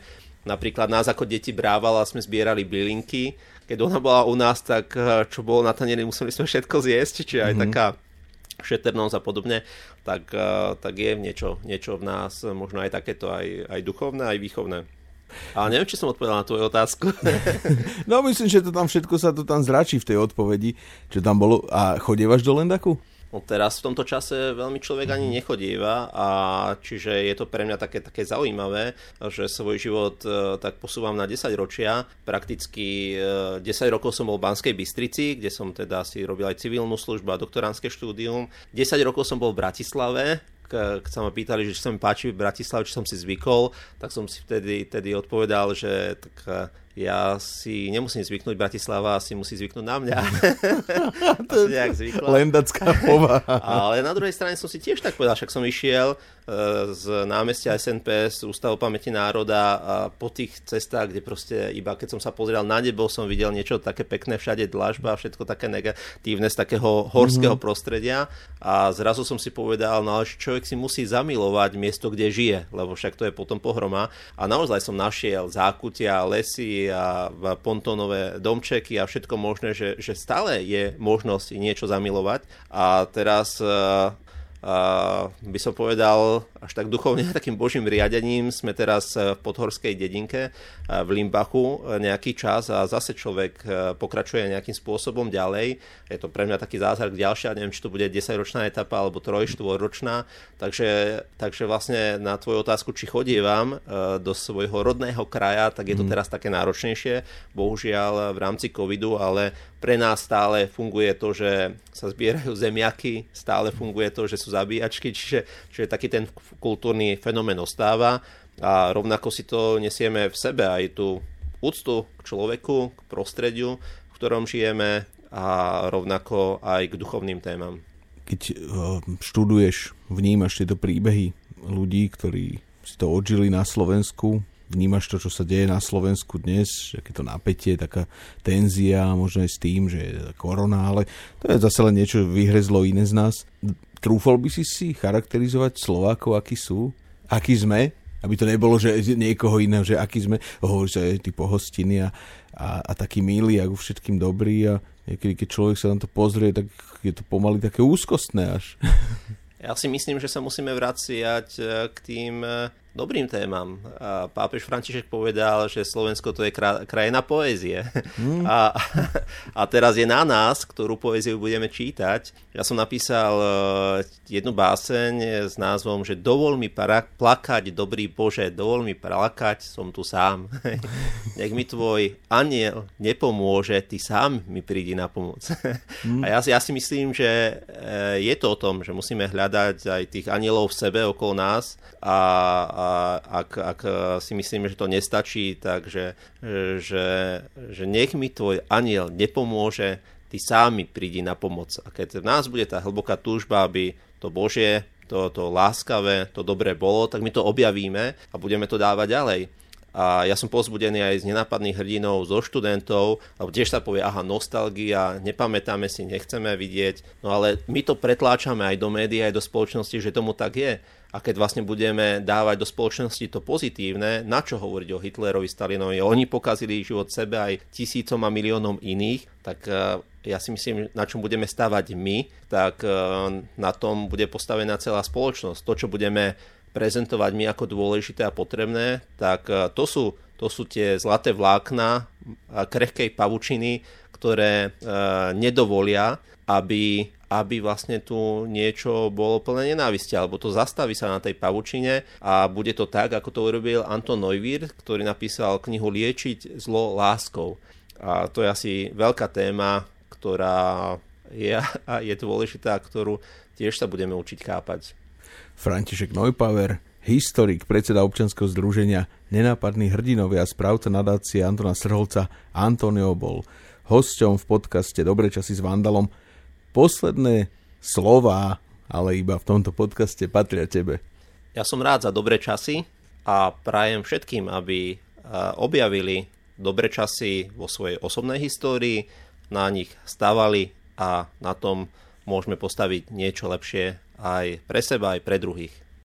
napríklad nás ako deti brávala, sme zbierali bylinky keď ona bola u nás, tak eh, čo bolo na tanieri, museli sme všetko zjesť, čiže aj mm-hmm. taká šetrnosť a podobne, tak, eh, tak je niečo, niečo v nás, možno aj takéto, aj, aj duchovné, aj výchovné. Ale neviem, či som odpovedal na tvoju otázku. no myslím, že to tam všetko sa to tam zračí v tej odpovedi, čo tam bolo. A chodievaš do Lendaku? No teraz v tomto čase veľmi človek ani mhm. nechodíva a čiže je to pre mňa také, také zaujímavé, že svoj život e, tak posúvam na 10 ročia. Prakticky e, 10 rokov som bol v Banskej Bystrici, kde som teda si robil aj civilnú službu a doktoránske štúdium. 10 rokov som bol v Bratislave, keď sa ma pýtali, že či sa mi páči v Bratislave, či som si zvykol, tak som si vtedy, vtedy odpovedal, že tak e, ja si nemusím zvyknúť, Bratislava si musí zvyknúť na mňa. to je nejak zvykla. Lendacká povaha. Ale na druhej strane som si tiež tak povedal, však som išiel z námestia SNP, z Ústavu pamäti národa a po tých cestách, kde proste iba keď som sa pozrel na nebo, som videl niečo také pekné, všade dlažba, všetko také negatívne z takého horského mm-hmm. prostredia a zrazu som si povedal, no ale človek si musí zamilovať miesto, kde žije, lebo však to je potom pohroma a naozaj som našiel zákutia, lesy, a pontónové domčeky a všetko možné, že, že stále je možnosť niečo zamilovať. A teraz by som povedal, až tak duchovne takým božím riadením sme teraz v podhorskej dedinke v Limbachu nejaký čas a zase človek pokračuje nejakým spôsobom ďalej. Je to pre mňa taký zázrak ďalšia, neviem, či to bude 10-ročná etapa alebo 3 ročná takže, takže vlastne na tvoju otázku, či chodievam do svojho rodného kraja, tak je to mm. teraz také náročnejšie, bohužiaľ v rámci covidu, ale pre nás stále funguje to, že sa zbierajú zemiaky, stále funguje to, že sú zabíjačky, čiže, čiže taký ten kultúrny fenomén ostáva a rovnako si to nesieme v sebe aj tú úctu k človeku, k prostrediu, v ktorom žijeme a rovnako aj k duchovným témam. Keď eh, študuješ, vnímaš tieto príbehy ľudí, ktorí si to odžili na Slovensku, vnímaš to, čo sa deje na Slovensku dnes, aké to napätie, taká tenzia, možno aj s tým, že je korona, ale to je zase len niečo vyhrezlo iné z nás. Trúfol by si si charakterizovať Slovákov, akí sú? Akí sme? Aby to nebolo, že niekoho iného, že aký sme, oh, že ty pohostiny a, a, a taký milý a všetkým dobrý a niekedy, keď človek sa na to pozrie, tak je to pomaly také úzkostné až. Ja si myslím, že sa musíme vraciať eh, k tým eh, dobrým témam. A pápež František povedal, že Slovensko to je krajina poézie. Mm. A, a teraz je na nás, ktorú poéziu budeme čítať. Ja som napísal e, jednu báseň s názvom, že dovol mi plakať, dobrý Bože, dovol mi plakať, som tu sám. Nech mi tvoj aniel nepomôže, ty sám mi prídi na pomoc. Mm. A ja, ja si myslím, že e, je to o tom, že musíme hľadať aj tých anielov v sebe okolo nás a, a ak, ak si myslíme, že to nestačí, takže že, že nech mi tvoj aniel nepomôže, ty sám prídi na pomoc. A keď v nás bude tá hlboká túžba, aby to Božie, to, to láskavé, to dobré bolo, tak my to objavíme a budeme to dávať ďalej. A ja som pozbudený aj z nenápadných hrdinov, zo študentov, lebo tiež sa povie, aha, nostalgia, nepamätáme si, nechceme vidieť, no ale my to pretláčame aj do médií, aj do spoločnosti, že tomu tak je. A keď vlastne budeme dávať do spoločnosti to pozitívne, na čo hovoriť o Hitlerovi, Stalinovi, oni pokazili život sebe aj tisícom a miliónom iných, tak e, ja si myslím, na čom budeme stávať my, tak e, na tom bude postavená celá spoločnosť. To, čo budeme prezentovať my ako dôležité a potrebné, tak e, to sú, to sú tie zlaté vlákna krehkej pavučiny, ktoré nedovolia, aby aby vlastne tu niečo bolo plné nenávisti, alebo to zastaví sa na tej pavučine a bude to tak, ako to urobil Anton Neuwirth, ktorý napísal knihu Liečiť zlo láskou. A to je asi veľká téma, ktorá je, a je dôležitá, ktorú tiež sa budeme učiť chápať. František Neupauer, historik, predseda občanského združenia Nenápadní hrdinovia a správca nadácie Antona Srholca Antonio bol hosťom v podcaste Dobre časy s Vandalom posledné slova, ale iba v tomto podcaste patria tebe. Ja som rád za dobré časy a prajem všetkým, aby objavili dobré časy vo svojej osobnej histórii, na nich stávali a na tom môžeme postaviť niečo lepšie aj pre seba, aj pre druhých.